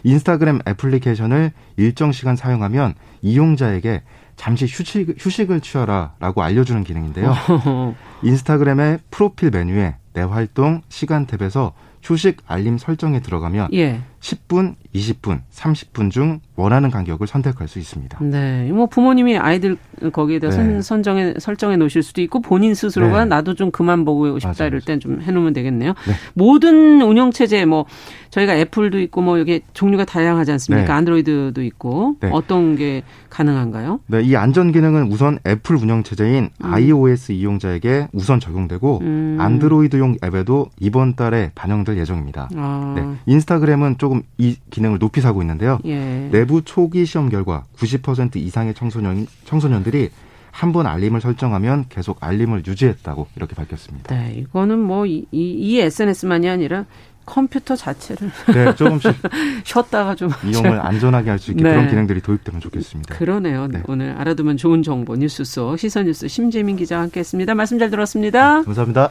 인스타그램 애플리케이션을 일정 시간 사용하면 이용자에게 잠시 휴식, 휴식을 취하라 라고 알려주는 기능인데요. 인스타그램의 프로필 메뉴에 내 활동 시간 탭에서 휴식 알림 설정에 들어가면 예. 10분, 20분, 30분 중 원하는 간격을 선택할 수 있습니다. 네. 뭐 부모님이 아이들 거기에다 네. 선, 정에 설정해 놓으실 수도 있고 본인 스스로가 네. 나도 좀 그만 보고 싶다 맞아요. 이럴 땐 좀 해 놓으면 되겠네요. 네. 모든 운영 체제 뭐 저희가 애플도 있고 뭐 여기 종류가 다양하지 않습니까? 네. 안드로이드도 있고 네. 어떤 게 가능한가요? 네, 이 안전 기능은 우선 애플 운영 체제인 음. iOS 이용자에게 우선 적용되고 음. 안드로이드용 앱에도 이번 달에 반영될 예정입니다. 아. 네. 인스타그램은 조금 조금 이 기능을 높이 사고 있는데요. 예. 내부 초기 시험 결과 90% 이상의 청소년 청소년들이 한 번 알림을 설정하면 계속 알림을 유지했다고 이렇게 밝혔습니다. 네, 이거는 뭐이 이 SNS만이 아니라 컴퓨터 자체를 네, 조금씩 쉬었다가 좀 이용을 안전하게 할 수 있게 네. 그런 기능들이 도입되면 좋겠습니다. 그러네요. 네. 오늘 알아두면 좋은 정보 뉴스 속 시선 뉴스 심재민 기자와 함께했습니다. 말씀 잘 들었습니다. 네, 감사합니다.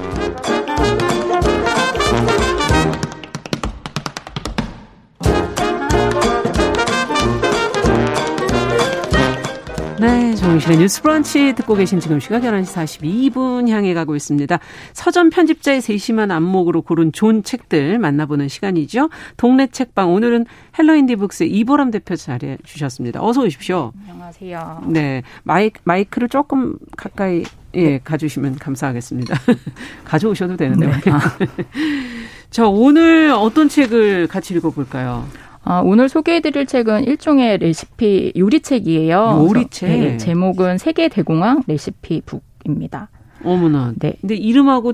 정신의 뉴스 브런치 듣고 계신 지금 시각 11시 42분 향해 가고 있습니다. 서점 편집자의 세심한 안목으로 고른 좋은 책들 만나보는 시간이죠. 동네 책방 오늘은 헬로인디북스 이보람 대표 자리해 주셨습니다. 어서 오십시오. 안녕하세요. 네, 마이크 마이크를 조금 가까이 예, 가주시면 감사하겠습니다. 가져오셔도 되는데. 네. 자, 오늘 어떤 책을 같이 읽어볼까요? 아, 오늘 소개해드릴 책은 일종의 레시피 요리책이에요. 요리책. 네, 제목은 세계 대공황 레시피 북입니다. 어머나. 네. 근데 이름하고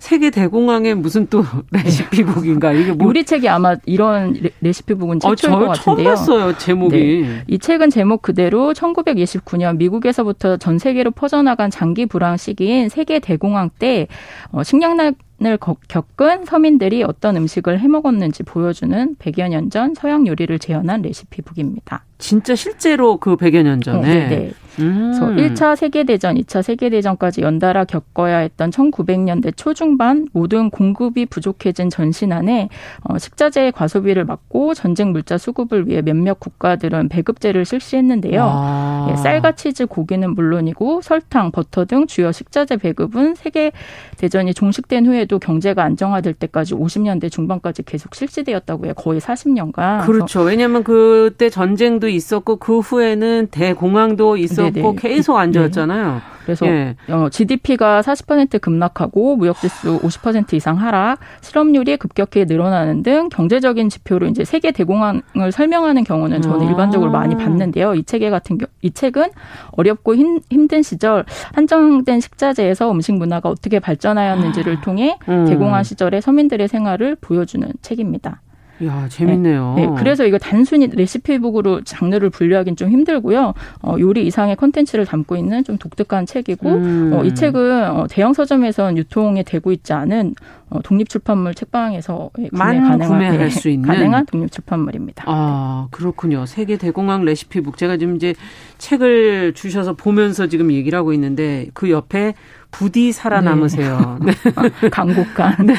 세계 대공황의 무슨 또 레시피북인가 이게 뭐 요리책이 아마 이런 레시피북은 어, 최초일 어, 것 같은데요. 처음 봤어요 제목이. 네. 이 책은 제목 그대로 1929년 미국에서부터 전 세계로 퍼져나간 장기 불황 시기인 세계 대공황 때 어, 식량난 을 겪은 서민들이 어떤 음식을 해 먹었는지 보여주는 100여 년 전 서양 요리를 재현한 레시피북입니다. 진짜 실제로 그 100여 년 전에. 네, 네. 음. 그래서 1차 세계대전, 2차 세계대전까지 연달아 겪어야 했던 1900년대 초중반 모든 공급이 부족해진 전신 안에 어, 식자재의 과소비를 막고 전쟁 물자 수급을 위해 몇몇 국가들은 배급제를 실시했는데요. 아. 예, 쌀과 치즈, 고기는 물론이고 설탕, 버터 등 주요 식자재 배급은 세계대전이 종식된 후에도 경제가 안정화될 때까지 50년대 중반까지 계속 실시되었다고 해요. 거의 40년간. 그렇죠. 왜냐하면 그때 전쟁도 있었고 그 후에는 대공황도 있었고 네네. 계속 안 좋았잖아요. 네. 그래서 예. 어, GDP가 40% 급락하고 무역지수 50% 이상 하락, 실업률이 급격히 늘어나는 등 경제적인 지표로 이제 세계 대공황을 설명하는 경우는 저는 아. 일반적으로 많이 봤는데요. 이 책에 같은 경, 이 책은 어렵고 힘, 힘든 시절 한정된 식자재에서 음식 문화가 어떻게 발전하였는지를 아. 통해 음. 대공황 시절의 서민들의 생활을 보여주는 책입니다. 야 재밌네요. 네, 네, 그래서 이거 단순히 레시피북으로 장르를 분류하기는 좀 힘들고요. 어, 요리 이상의 컨텐츠를 담고 있는 좀 독특한 책이고 음. 어, 이 책은 어, 대형 서점에서는 유통이 되고 있지 않은 어, 독립출판물 책방에서 예, 구매 가능한 구매할 네, 수 있는 가능한 독립출판물입니다. 아 그렇군요. 세계 대공황 레시피 북 제가 지금 이제 책을 주셔서 보면서 지금 얘기를 하고 있는데 그 옆에 부디 살아남으세요. 네. 강국간. 네.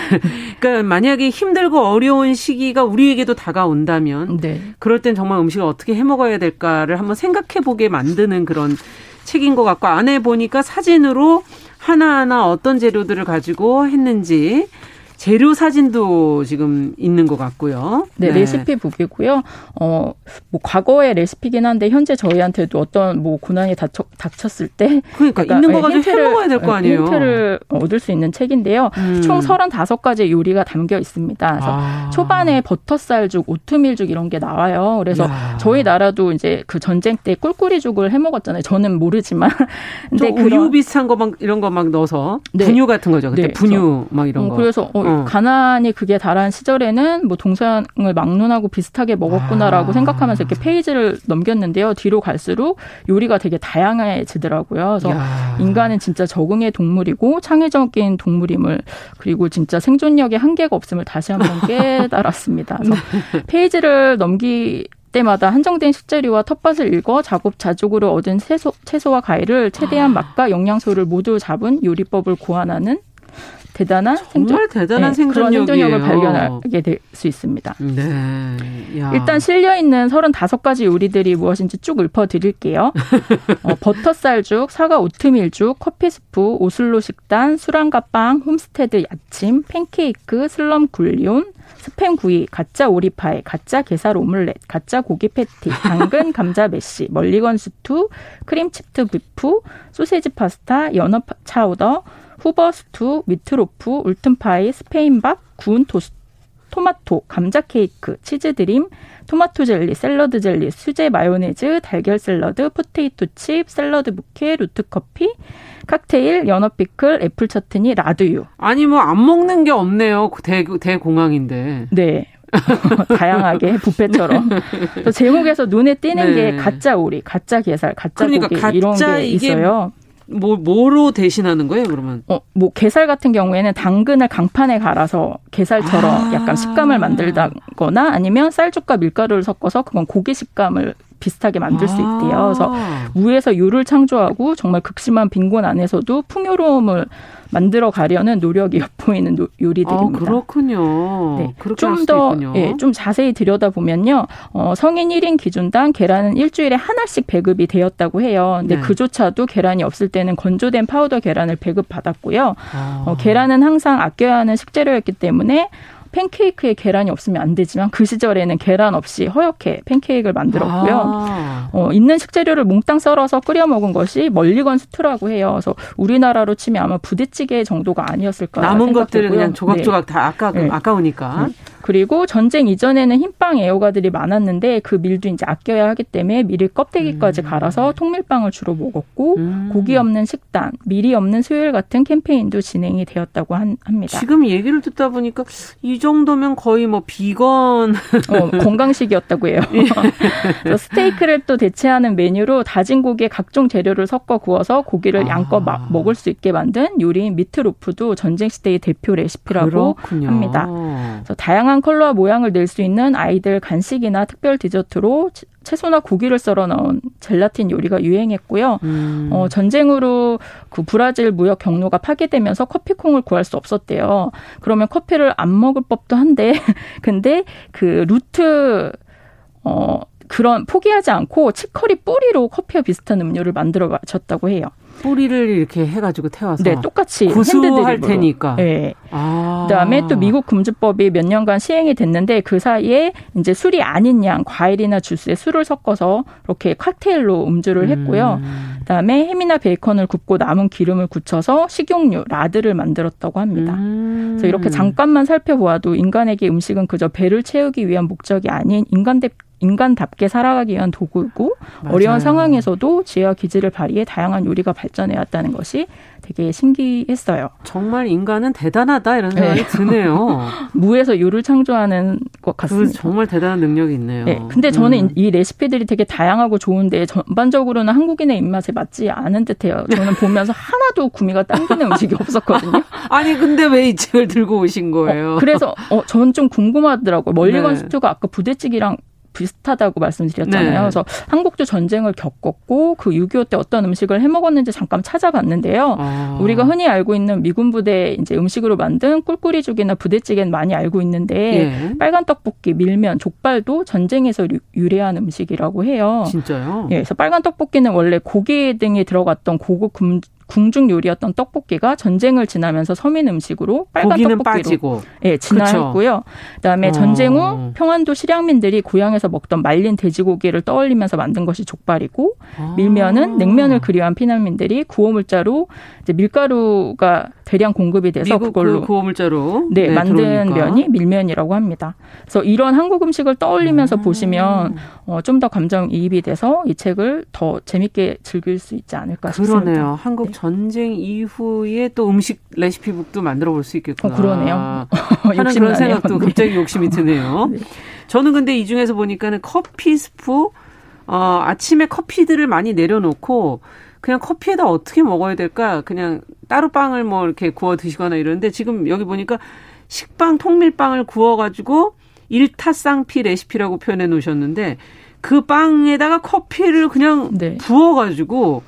그러니까 만약에 힘들고 어려운 시기가 우리에게도 다가온다면 네. 그럴 땐 정말 음식을 어떻게 해 먹어야 될까를 한번 생각해 보게 만드는 그런 책인 것 같고 안에 보니까 사진으로 하나하나 어떤 재료들을 가지고 했는지 재료 사진도 지금 있는 것 같고요. 네, 네. 레시피 북이고요. 어, 뭐 과거의 레시피긴 한데 현재 저희한테도 어떤 뭐 고난이 닥쳐, 닥쳤을 때 그러니까, 있는 거 가지고 힌트를, 해먹어야 될 거 아니에요. 힌트를 얻을 수 있는 책인데요. 음. 총 35가지 요리가 담겨 있습니다. 그래서 아. 초반에 버터쌀죽, 오트밀죽 이런 게 나와요. 그래서 야. 저희 나라도 이제 그 전쟁 때 꿀꿀이죽을 해 먹었잖아요. 저는 모르지만 근데 그 우유 비슷한 거 막 이런 거 막 넣어서 네. 분유 같은 거죠. 그때 네. 분유 막 이런 어, 거. 그래서 어, 어. 가난이 그게 달한 시절에는 뭐 동서양을 막론하고 비슷하게 먹었구나라고 아. 생각하면서 이렇게 페이지를 넘겼는데요. 뒤로 갈수록 요리가 되게 다양해지더라고요. 그래서 야. 인간은 진짜 적응의 동물이고 창의적인 동물임을 그리고 진짜 생존력에 한계가 없음을 다시 한번 깨달았습니다. 그래서 네. 페이지를 넘기 때마다 한정된 식재료와 텃밭을 읽어 자급자족으로 얻은 채소, 채소와 과일을 최대한 아. 맛과 영양소를 모두 잡은 요리법을 고안하는 대단한 정말 생존, 대단한 네, 생존력이에요. 그런 생존력을 발견하게 될 수 있습니다. 네. 야. 일단 실려 있는 35가지 요리들이 무엇인지 쭉 읊어 드릴게요. 어, 버터쌀죽, 사과 오트밀죽, 커피 스프, 오슬로 식단, 술안가빵, homestead 아침, 팬케이크, slumgullion, 스팸 구이, 가짜 오리파이, 가짜 게살 오믈렛, 가짜 고기 패티, 당근 감자 mash, mulligan stew, cream chipped beef, 소세지 파스타, 연어 차우더, Hoover stew, 미트로프, Woolton pie, 스페인밥, 구운 토스트, 토마토, 감자 케이크, cheese dream, 토마토 젤리, 샐러드 젤리, 수제 마요네즈, 달걀 샐러드, 포테이토 칩, 샐러드 부케, root coffee, 칵테일, 연어 피클, apple chutney, 라드유. 아니 뭐 안 먹는 게 없네요. 대 대공황인데. 네. 다양하게 부페처럼 제목에서 눈에 띄는 네. 게 가짜 오리, 가짜 게살, 가짜 그러니까 고기 가짜 이런 게 있어요. 뭐 뭐로 대신하는 거예요, 그러면? 어, 뭐 게살 같은 경우에는 당근을 강판에 갈아서 게살처럼 아~ 약간 식감을 만들다거나 아니면 쌀죽과 밀가루를 섞어서 그건 고기 식감을 비슷하게 만들 수 있대요. 그래서 무에서 유를 창조하고 정말 극심한 빈곤 안에서도 풍요로움을 만들어 가려는 노력이 엿보이는 요리들입니다. 아, 그렇군요. 네. 좀더 예, 좀 자세히 들여다보면요. 어, 성인 1인 기준당 계란은 일주일에 하나씩 배급이 되었다고 해요. 근데 네. 그조차도 계란이 없을 때는 건조된 파우더 계란을 배급받았고요. 아. 어, 계란은 항상 아껴야 하는 식재료였기 때문에 팬케이크에 계란이 없으면 안 되지만 그 시절에는 계란 없이 허옇게 팬케이크를 만들었고요. 아. 어, 있는 식재료를 몽땅 썰어서 끓여 먹은 것이 멀리건 스투라고 해요. 그래서 우리나라로 치면 아마 부대찌개 정도가 아니었을까 남은 것들을 그냥 조각조각 네. 다 아까 네. 아까우니까. 네. 그리고 전쟁 이전에는 흰빵 애호가들이 많았는데 그 밀도 이제 아껴야 하기 때문에 밀을 껍데기까지 음. 갈아서 통밀빵을 주로 먹었고 음. 고기 없는 식단, 밀이 없는 수요일 같은 캠페인도 진행이 되었다고 한, 합니다. 지금 얘기를 듣다 보니까 이 정도면 거의 뭐 비건 어, 건강식이었다고 해요. 예. 스테이크를 또 대체하는 메뉴로 다진 고기에 각종 재료를 섞어 구워서 고기를 아. 양껏 마, 먹을 수 있게 만든 요리인 미트로프도 전쟁 시대의 대표 레시피라고 그렇군요. 합니다. 그래서 다양한 다양한 컬러와 모양을 낼 수 있는 아이들 간식이나 특별 디저트로 채소나 고기를 썰어 넣은 젤라틴 요리가 유행했고요. 음. 어, 전쟁으로 그 브라질 무역 경로가 파괴되면서 커피콩을 구할 수 없었대요. 그러면 커피를 안 먹을 법도 한데, 근데 그 루트 어 그런 포기하지 않고 치커리 뿌리로 커피와 비슷한 음료를 만들어 마셨다고 해요. 뿌리를 이렇게 해가지고 태워서 네 똑같이 구수할 테니까. 네. 아. 그다음에 또 미국 금주법이 몇 년간 시행이 됐는데 그 사이에 이제 술이 아닌 양 과일이나 주스에 술을 섞어서 이렇게 칵테일로 음주를 했고요. 음. 그다음에 햄이나 베이컨을 굽고 남은 기름을 굳혀서 식용유 라드를 만들었다고 합니다. 음. 그래서 이렇게 잠깐만 살펴보아도 인간에게 음식은 그저 배를 채우기 위한 목적이 아닌 인간 대 인간답게 살아가기 위한 도구고 맞아요. 어려운 상황에서도 지혜와 기질을 발휘해 다양한 요리가 발전해 왔다는 것이 되게 신기했어요. 정말 인간은 대단하다 이런 생각이 네. 드네요. 무에서 요를 창조하는 것그 같습니다. 정말 대단한 능력이 있네요. 네. 근데 저는 음. 이 레시피들이 되게 다양하고 좋은데 전반적으로는 한국인의 입맛에 맞지 않은 듯해요. 저는 보면서 하나도 구미가 당기는 음식이 없었거든요. 아니 근데 왜 이 책을 들고 오신 거예요? 어, 그래서 어, 저는 좀 궁금하더라고요. 멀리건 네. 스튜가 아까 부대찌개랑 비슷하다고 말씀드렸잖아요. 네. 그래서 한국도 전쟁을 겪었고 그 6.25 때 어떤 음식을 해 먹었는지 잠깐 찾아봤는데요. 아. 우리가 흔히 알고 있는 미군 부대 이제 음식으로 만든 꿀꿀이죽이나 부대찌개는 많이 알고 있는데 예. 빨간 떡볶이, 밀면, 족발도 전쟁에서 유래한 음식이라고 해요. 진짜요? 예, 그래서 빨간 떡볶이는 원래 고기 등이 들어갔던 고급 금, 궁중 요리였던 떡볶이가 전쟁을 지나면서 서민 음식으로 빨간 떡볶이로 빠지고. 예, 진화했고요. 그다음에 어. 전쟁 후 평안도 실향민들이 고향에서 먹던 말린 돼지고기를 떠올리면서 만든 것이 족발이고 아. 밀면은 냉면을 그리워한 피난민들이 구호물자로 이제 밀가루가 대량 공급이 돼서 그 그걸로 그 구호물자로 네, 네 만든 들어오니까. 면이 밀면이라고 합니다. 그래서 이런 한국 음식을 떠올리면서 음. 보시면 어, 좀 더 감정 이입이 돼서 이 책을 더 재밌게 즐길 수 있지 않을까 그러네요. 싶습니다. 그러네요. 한국 네. 전쟁 이후에 또 음식 레시피북도 만들어 볼 수 있겠구나. 어, 그러네요. 하는 그런 생각도 네. 갑자기 욕심이 드네요. 네. 저는 근데 이 중에서 보니까는 커피 스프 어, 아침에 커피들을 많이 내려놓고 그냥 커피에다 어떻게 먹어야 될까? 그냥 따로 빵을 뭐 이렇게 구워 드시거나 이러는데 지금 여기 보니까 식빵 통밀빵을 구워 가지고 일타쌍피 레시피라고 표현해 놓으셨는데 그 빵에다가 커피를 그냥 네. 부어 가지고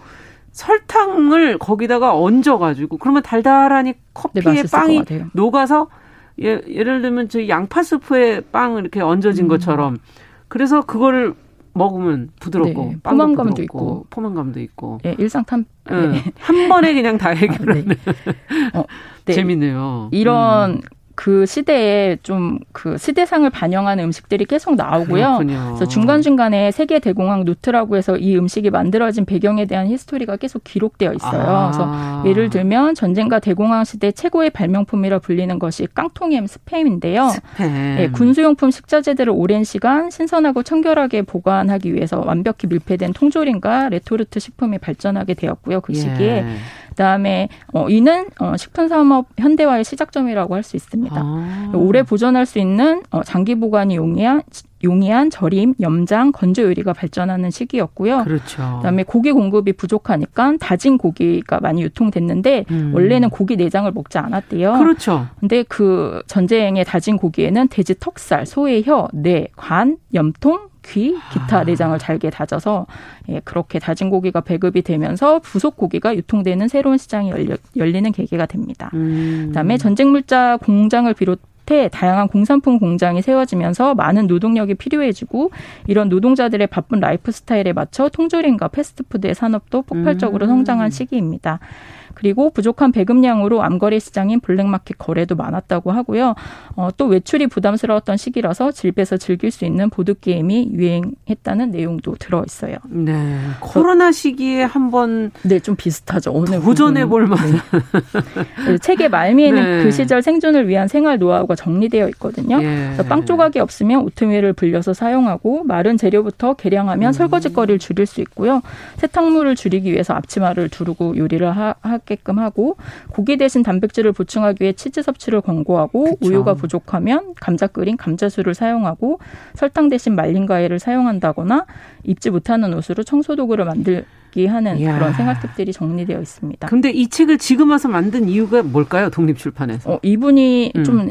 설탕을 거기다가 얹어 가지고 그러면 달달하니 커피에 네, 빵이 녹아서 예, 예를 들면 저희 양파 스프에 빵 이렇게 얹어진 음. 것처럼 그래서 그거를 먹으면 부드럽고 네, 포만감도 있고 포만감도 있고 예, 일상 탐 네. 한 번에 그냥 다 해결하는 네. 어, 네. 재밌네요. 이런 음. 그 시대에 좀 그 시대상을 반영하는 음식들이 계속 나오고요. 그렇군요. 그래서 중간중간에 세계 대공황 노트라고 해서 이 음식이 만들어진 배경에 대한 history가 계속 기록되어 있어요. 아. 그래서 예를 들면 전쟁과 대공황 시대 최고의 발명품이라 불리는 것이 깡통햄 스팸인데요. 스팸. 네, 군수용품 식자재들을 오랜 시간 신선하고 청결하게 보관하기 위해서 완벽히 밀폐된 통조림과 레토르트 식품이 발전하게 되었고요. 그 시기에 예. 그다음에 어, 이는 어, 식품 산업 현대화의 시작점이라고 할 수 있습니다. 아. 오래 보존할 수 있는 어, 장기 보관이 용이한 용이한 절임, 염장, 건조 요리가 발전하는 시기였고요. 그렇죠. 그다음에 고기 공급이 부족하니까 다진 고기가 많이 유통됐는데 음. 원래는 고기 내장을 먹지 않았대요. 그렇죠. 근데 그 전쟁의 다진 고기에는 돼지 턱살, 소의 혀, 뇌, 관, 염통, 귀, 기타 아. 내장을 잘게 다져서 예, 그렇게 다진 고기가 배급이 되면서 부속 고기가 유통되는 새로운 시장이 열려, 열리는 계기가 됩니다. 음. 그다음에 전쟁 물자 공장을 비롯 해 다양한 공산품 공장이 세워지면서 많은 노동력이 필요해지고 이런 노동자들의 바쁜 라이프 스타일에 맞춰 통조림과 패스트푸드의 산업도 폭발적으로 음. 성장한 시기입니다. 그리고 부족한 배급량으로 암거래 시장인 블랙마켓 거래도 많았다고 하고요. 어, 또 외출이 부담스러웠던 시기라서 집에서 즐길 수 있는 보드 게임이 유행했다는 내용도 들어 있어요. 네. 코로나 시기에 한번 네, 좀 비슷하죠. 오늘 도전해 볼 만한 네. 책의 말미에는 네. 그 시절 생존을 위한 생활 노하우가 정리되어 있거든요. 예. 빵 조각이 없으면 오트밀을 불려서 사용하고 마른 재료부터 개량하면 음. 설거지거리를 줄일 수 있고요. 세탁물을 줄이기 위해서 앞치마를 두르고 요리를 하, 하게 끔 하고 고기 대신 단백질을 보충하기 위해 치즈 섭취를 권고하고 그쵸. 우유가 부족하면 감자 끓인 감자수를 사용하고 설탕 대신 말린 과일을 사용한다거나 입지 못하는 옷으로 청소 도구를 만들기 하는 이야. 그런 생활팁들이 정리되어 있습니다. 근데 이 책을 지금 와서 만든 이유가 뭘까요? 독립출판에서. 어, 이분이 음. 좀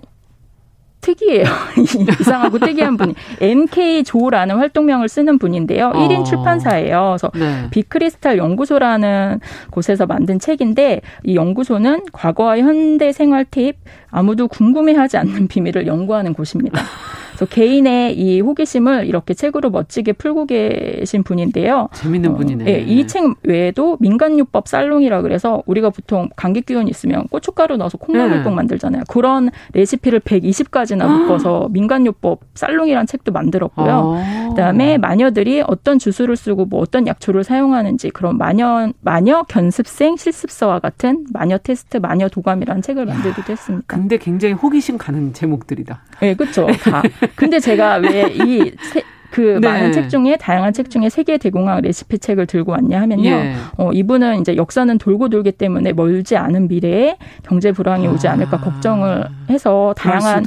특이해요. 이상하고 특이한 분이 MK 조라는 활동명을 쓰는 분인데요. 어. 1인 출판사예요. 그래서 네. 비크리스탈 연구소라는 곳에서 만든 책인데 이 연구소는 과거와 현대 생활 팁 아무도 궁금해하지 않는 비밀을 연구하는 곳입니다. 그래서 개인의 이 호기심을 이렇게 책으로 멋지게 풀고 계신 분인데요. 재밌는 어, 분이네. 예, 이책 외에도 민간요법 살롱이라 그래서 우리가 보통 감기 기운 있으면 고춧가루 넣어서 콩나물국 네. 만들잖아요. 그런 레시피를 120가지나 묶어서 민간요법 살롱이라는 책도 만들었고요. 아. 그다음에 마녀들이 어떤 주술을 쓰고 뭐 어떤 약초를 사용하는지 그런 마녀 마녀 견습생 실습서와 같은 마녀 테스트 마녀 도감이라는 책을 만들기도 했습니다. 근데 굉장히 호기심 가는 제목들이다. 네, 그렇죠. 다. 근데 제가 왜이 그 네. 많은 책 중에 다양한 책 중에 세계 대공황 레시피 책을 들고 왔냐 하면요. 예. 어, 이분은 이제 역사는 돌고 돌기 때문에 멀지 않은 미래에 경제 불황이 오지 않을까 아. 걱정을 해서 다양한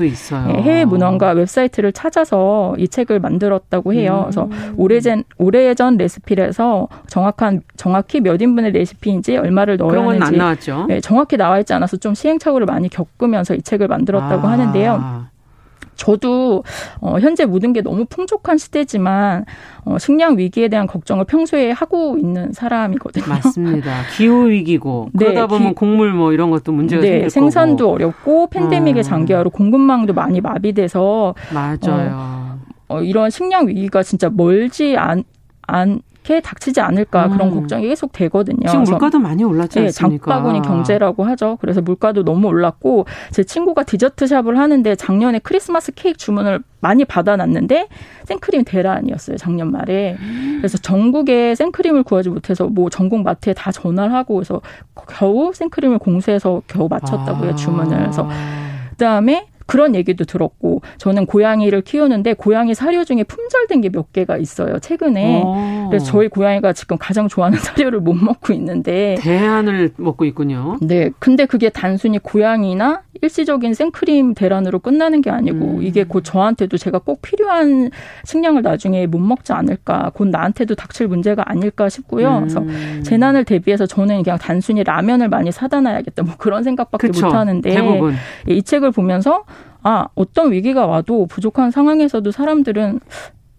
예, 해외 문헌과 웹사이트를 찾아서 이 책을 만들었다고 해요. 음. 그래서 오래전 오래전 레시피라서 정확한 정확히 몇 인분의 레시피인지 얼마를 넣어야 하는지 네, 정확히 나와 있지 않아서 좀 시행착오를 많이 겪으면서 이 책을 만들었다고 아. 하는데요. 저도 어, 현재 모든 게 너무 풍족한 시대지만 어, 식량 위기에 대한 걱정을 평소에 하고 있는 사람이거든요. 맞습니다. 기후 위기고 네, 그러다 보면 기, 곡물 뭐 이런 것도 문제가 네, 생길 생산도 거고. 어렵고 팬데믹의 음. 장기화로 공급망도 많이 마비돼서 맞아요. 어, 어, 이런 식량 위기가 진짜 멀지 않, 않 이렇 게 닥치지 않을까 그런 음. 걱정이 계속 되거든요. 지금 물가도 많이 올랐지 네, 않습니까? 장바구니 경제라고 하죠. 그래서 물가도 너무 올랐고 제 친구가 디저트 샵을 하는데 작년에 크리스마스 케이크 주문을 많이 받아놨는데 생크림 대란이었어요 작년 말에. 그래서 전국에 생크림을 구하지 못해서 뭐 전국 마트에 다 전화를 하고 그래서 겨우 생크림을 공수해서 겨우 맞췄다고요 아. 주문을. 그래서 그다음에 그런 얘기도 들었고 저는 고양이를 키우는데 고양이 사료 중에 품절된 게 몇 개가 있어요 최근에 오. 어. 그래서 저희 고양이가 지금 가장 좋아하는 사료를 못 먹고 있는데 대안을 먹고 있군요. 네, 근데 그게 단순히 고양이나 일시적인 생크림 대란으로 끝나는 게 아니고 음. 이게 곧 저한테도 제가 꼭 필요한 식량을 나중에 못 먹지 않을까 곧 나한테도 닥칠 문제가 아닐까 싶고요. 음. 그래서 재난을 대비해서 저는 그냥 단순히 라면을 많이 사다 놔야겠다 뭐 그런 생각밖에 못 하는데 대부분. 이 책을 보면서 아, 어떤 위기가 와도 부족한 상황에서도 사람들은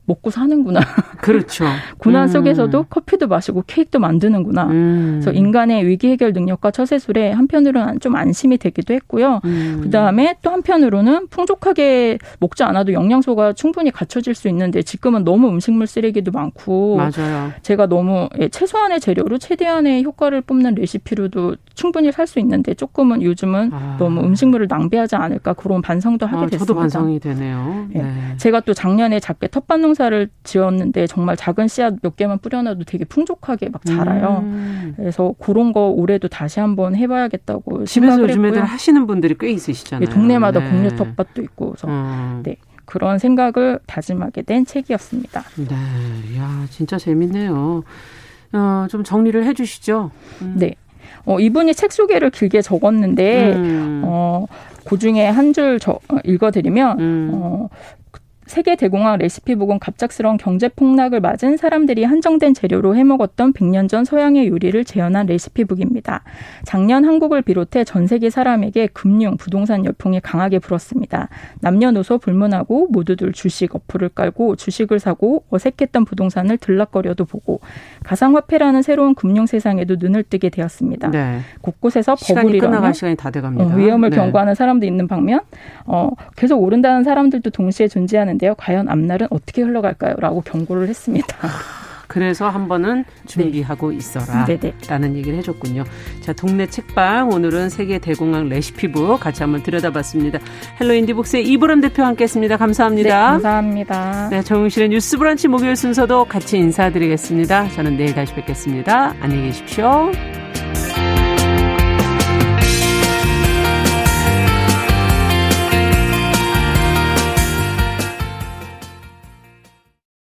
먹고 사는구나. 그렇죠. 고난 음. 속에서도 커피도 마시고 케이크도 만드는구나. 음. 그래서 인간의 위기 해결 능력과 처세술에 한편으로는 좀 안심이 되기도 했고요. 음. 그 다음에 또 한편으로는 풍족하게 먹지 않아도 영양소가 충분히 갖춰질 수 있는데 지금은 너무 음식물 쓰레기도 많고. 맞아요. 제가 너무 예, 최소한의 재료로 최대한의 효과를 뽑는 레시피로도 충분히 살 수 있는데 조금은 요즘은 아. 너무 음식물을 낭비하지 않을까 그런 반성도 하게 아, 됐습니다. 저도 반성이 되네요. 예. 네. 제가 또 작년에 작게 텃밭농 농사를 지었는데 정말 작은 씨앗 몇 개만 뿌려놔도 되게 풍족하게 막 자라요. 음. 그래서 그런 거 올해도 다시 한번 해봐야겠다고 집에서 요즘에들 하시는 분들이 꽤 있으시잖아요. 네, 동네마다 네. 공유 텃밭도 있고 그래서 음. 네. 그런 생각을 다짐하게 된 책이었습니다. 네, 야 진짜 재밌네요. 어, 좀 정리를 해주시죠. 음. 네. 어, 이분이 책 소개를 길게 적었는데, 음. 어, 그 중에 한 줄 읽어드리면, 음. 어, 세계 대공황 레시피북은 갑작스러운 경제 폭락을 맞은 사람들이 한정된 재료로 해먹었던 100년 전 서양의 요리를 재현한 레시피북입니다. 작년 한국을 비롯해 전 세계 사람에게 금융, 부동산 열풍이 강하게 불었습니다. 남녀노소 불문하고 모두들 주식 어플을 깔고 주식을 사고 어색했던 부동산을 들락거려도 보고 가상화폐라는 새로운 금융 세상에도 눈을 뜨게 되었습니다. 네. 곳곳에서 버블이 끝나갈 시간이 다 돼갑니다. 어, 위험을 네. 경고하는 사람도 있는 반면 어, 계속 오른다는 사람들도 동시에 존재하는 있는데요. 과연 앞날은 어떻게 흘러갈까요? 라고 경고를 했습니다. 그래서 한 번은 준비하고 네. 있어라. 네네. 라는 얘기를 해줬군요. 자, 동네 책방. 오늘은 세계 대공황 레시피북 같이 한번 들여다봤습니다. 헬로 인디북스의 이보람 대표 함께 했습니다. 감사합니다. 네, 감사합니다. 네, 정용실의 뉴스 브런치 목요일 순서도 같이 인사드리겠습니다. 저는 내일 다시 뵙겠습니다. 안녕히 계십시오.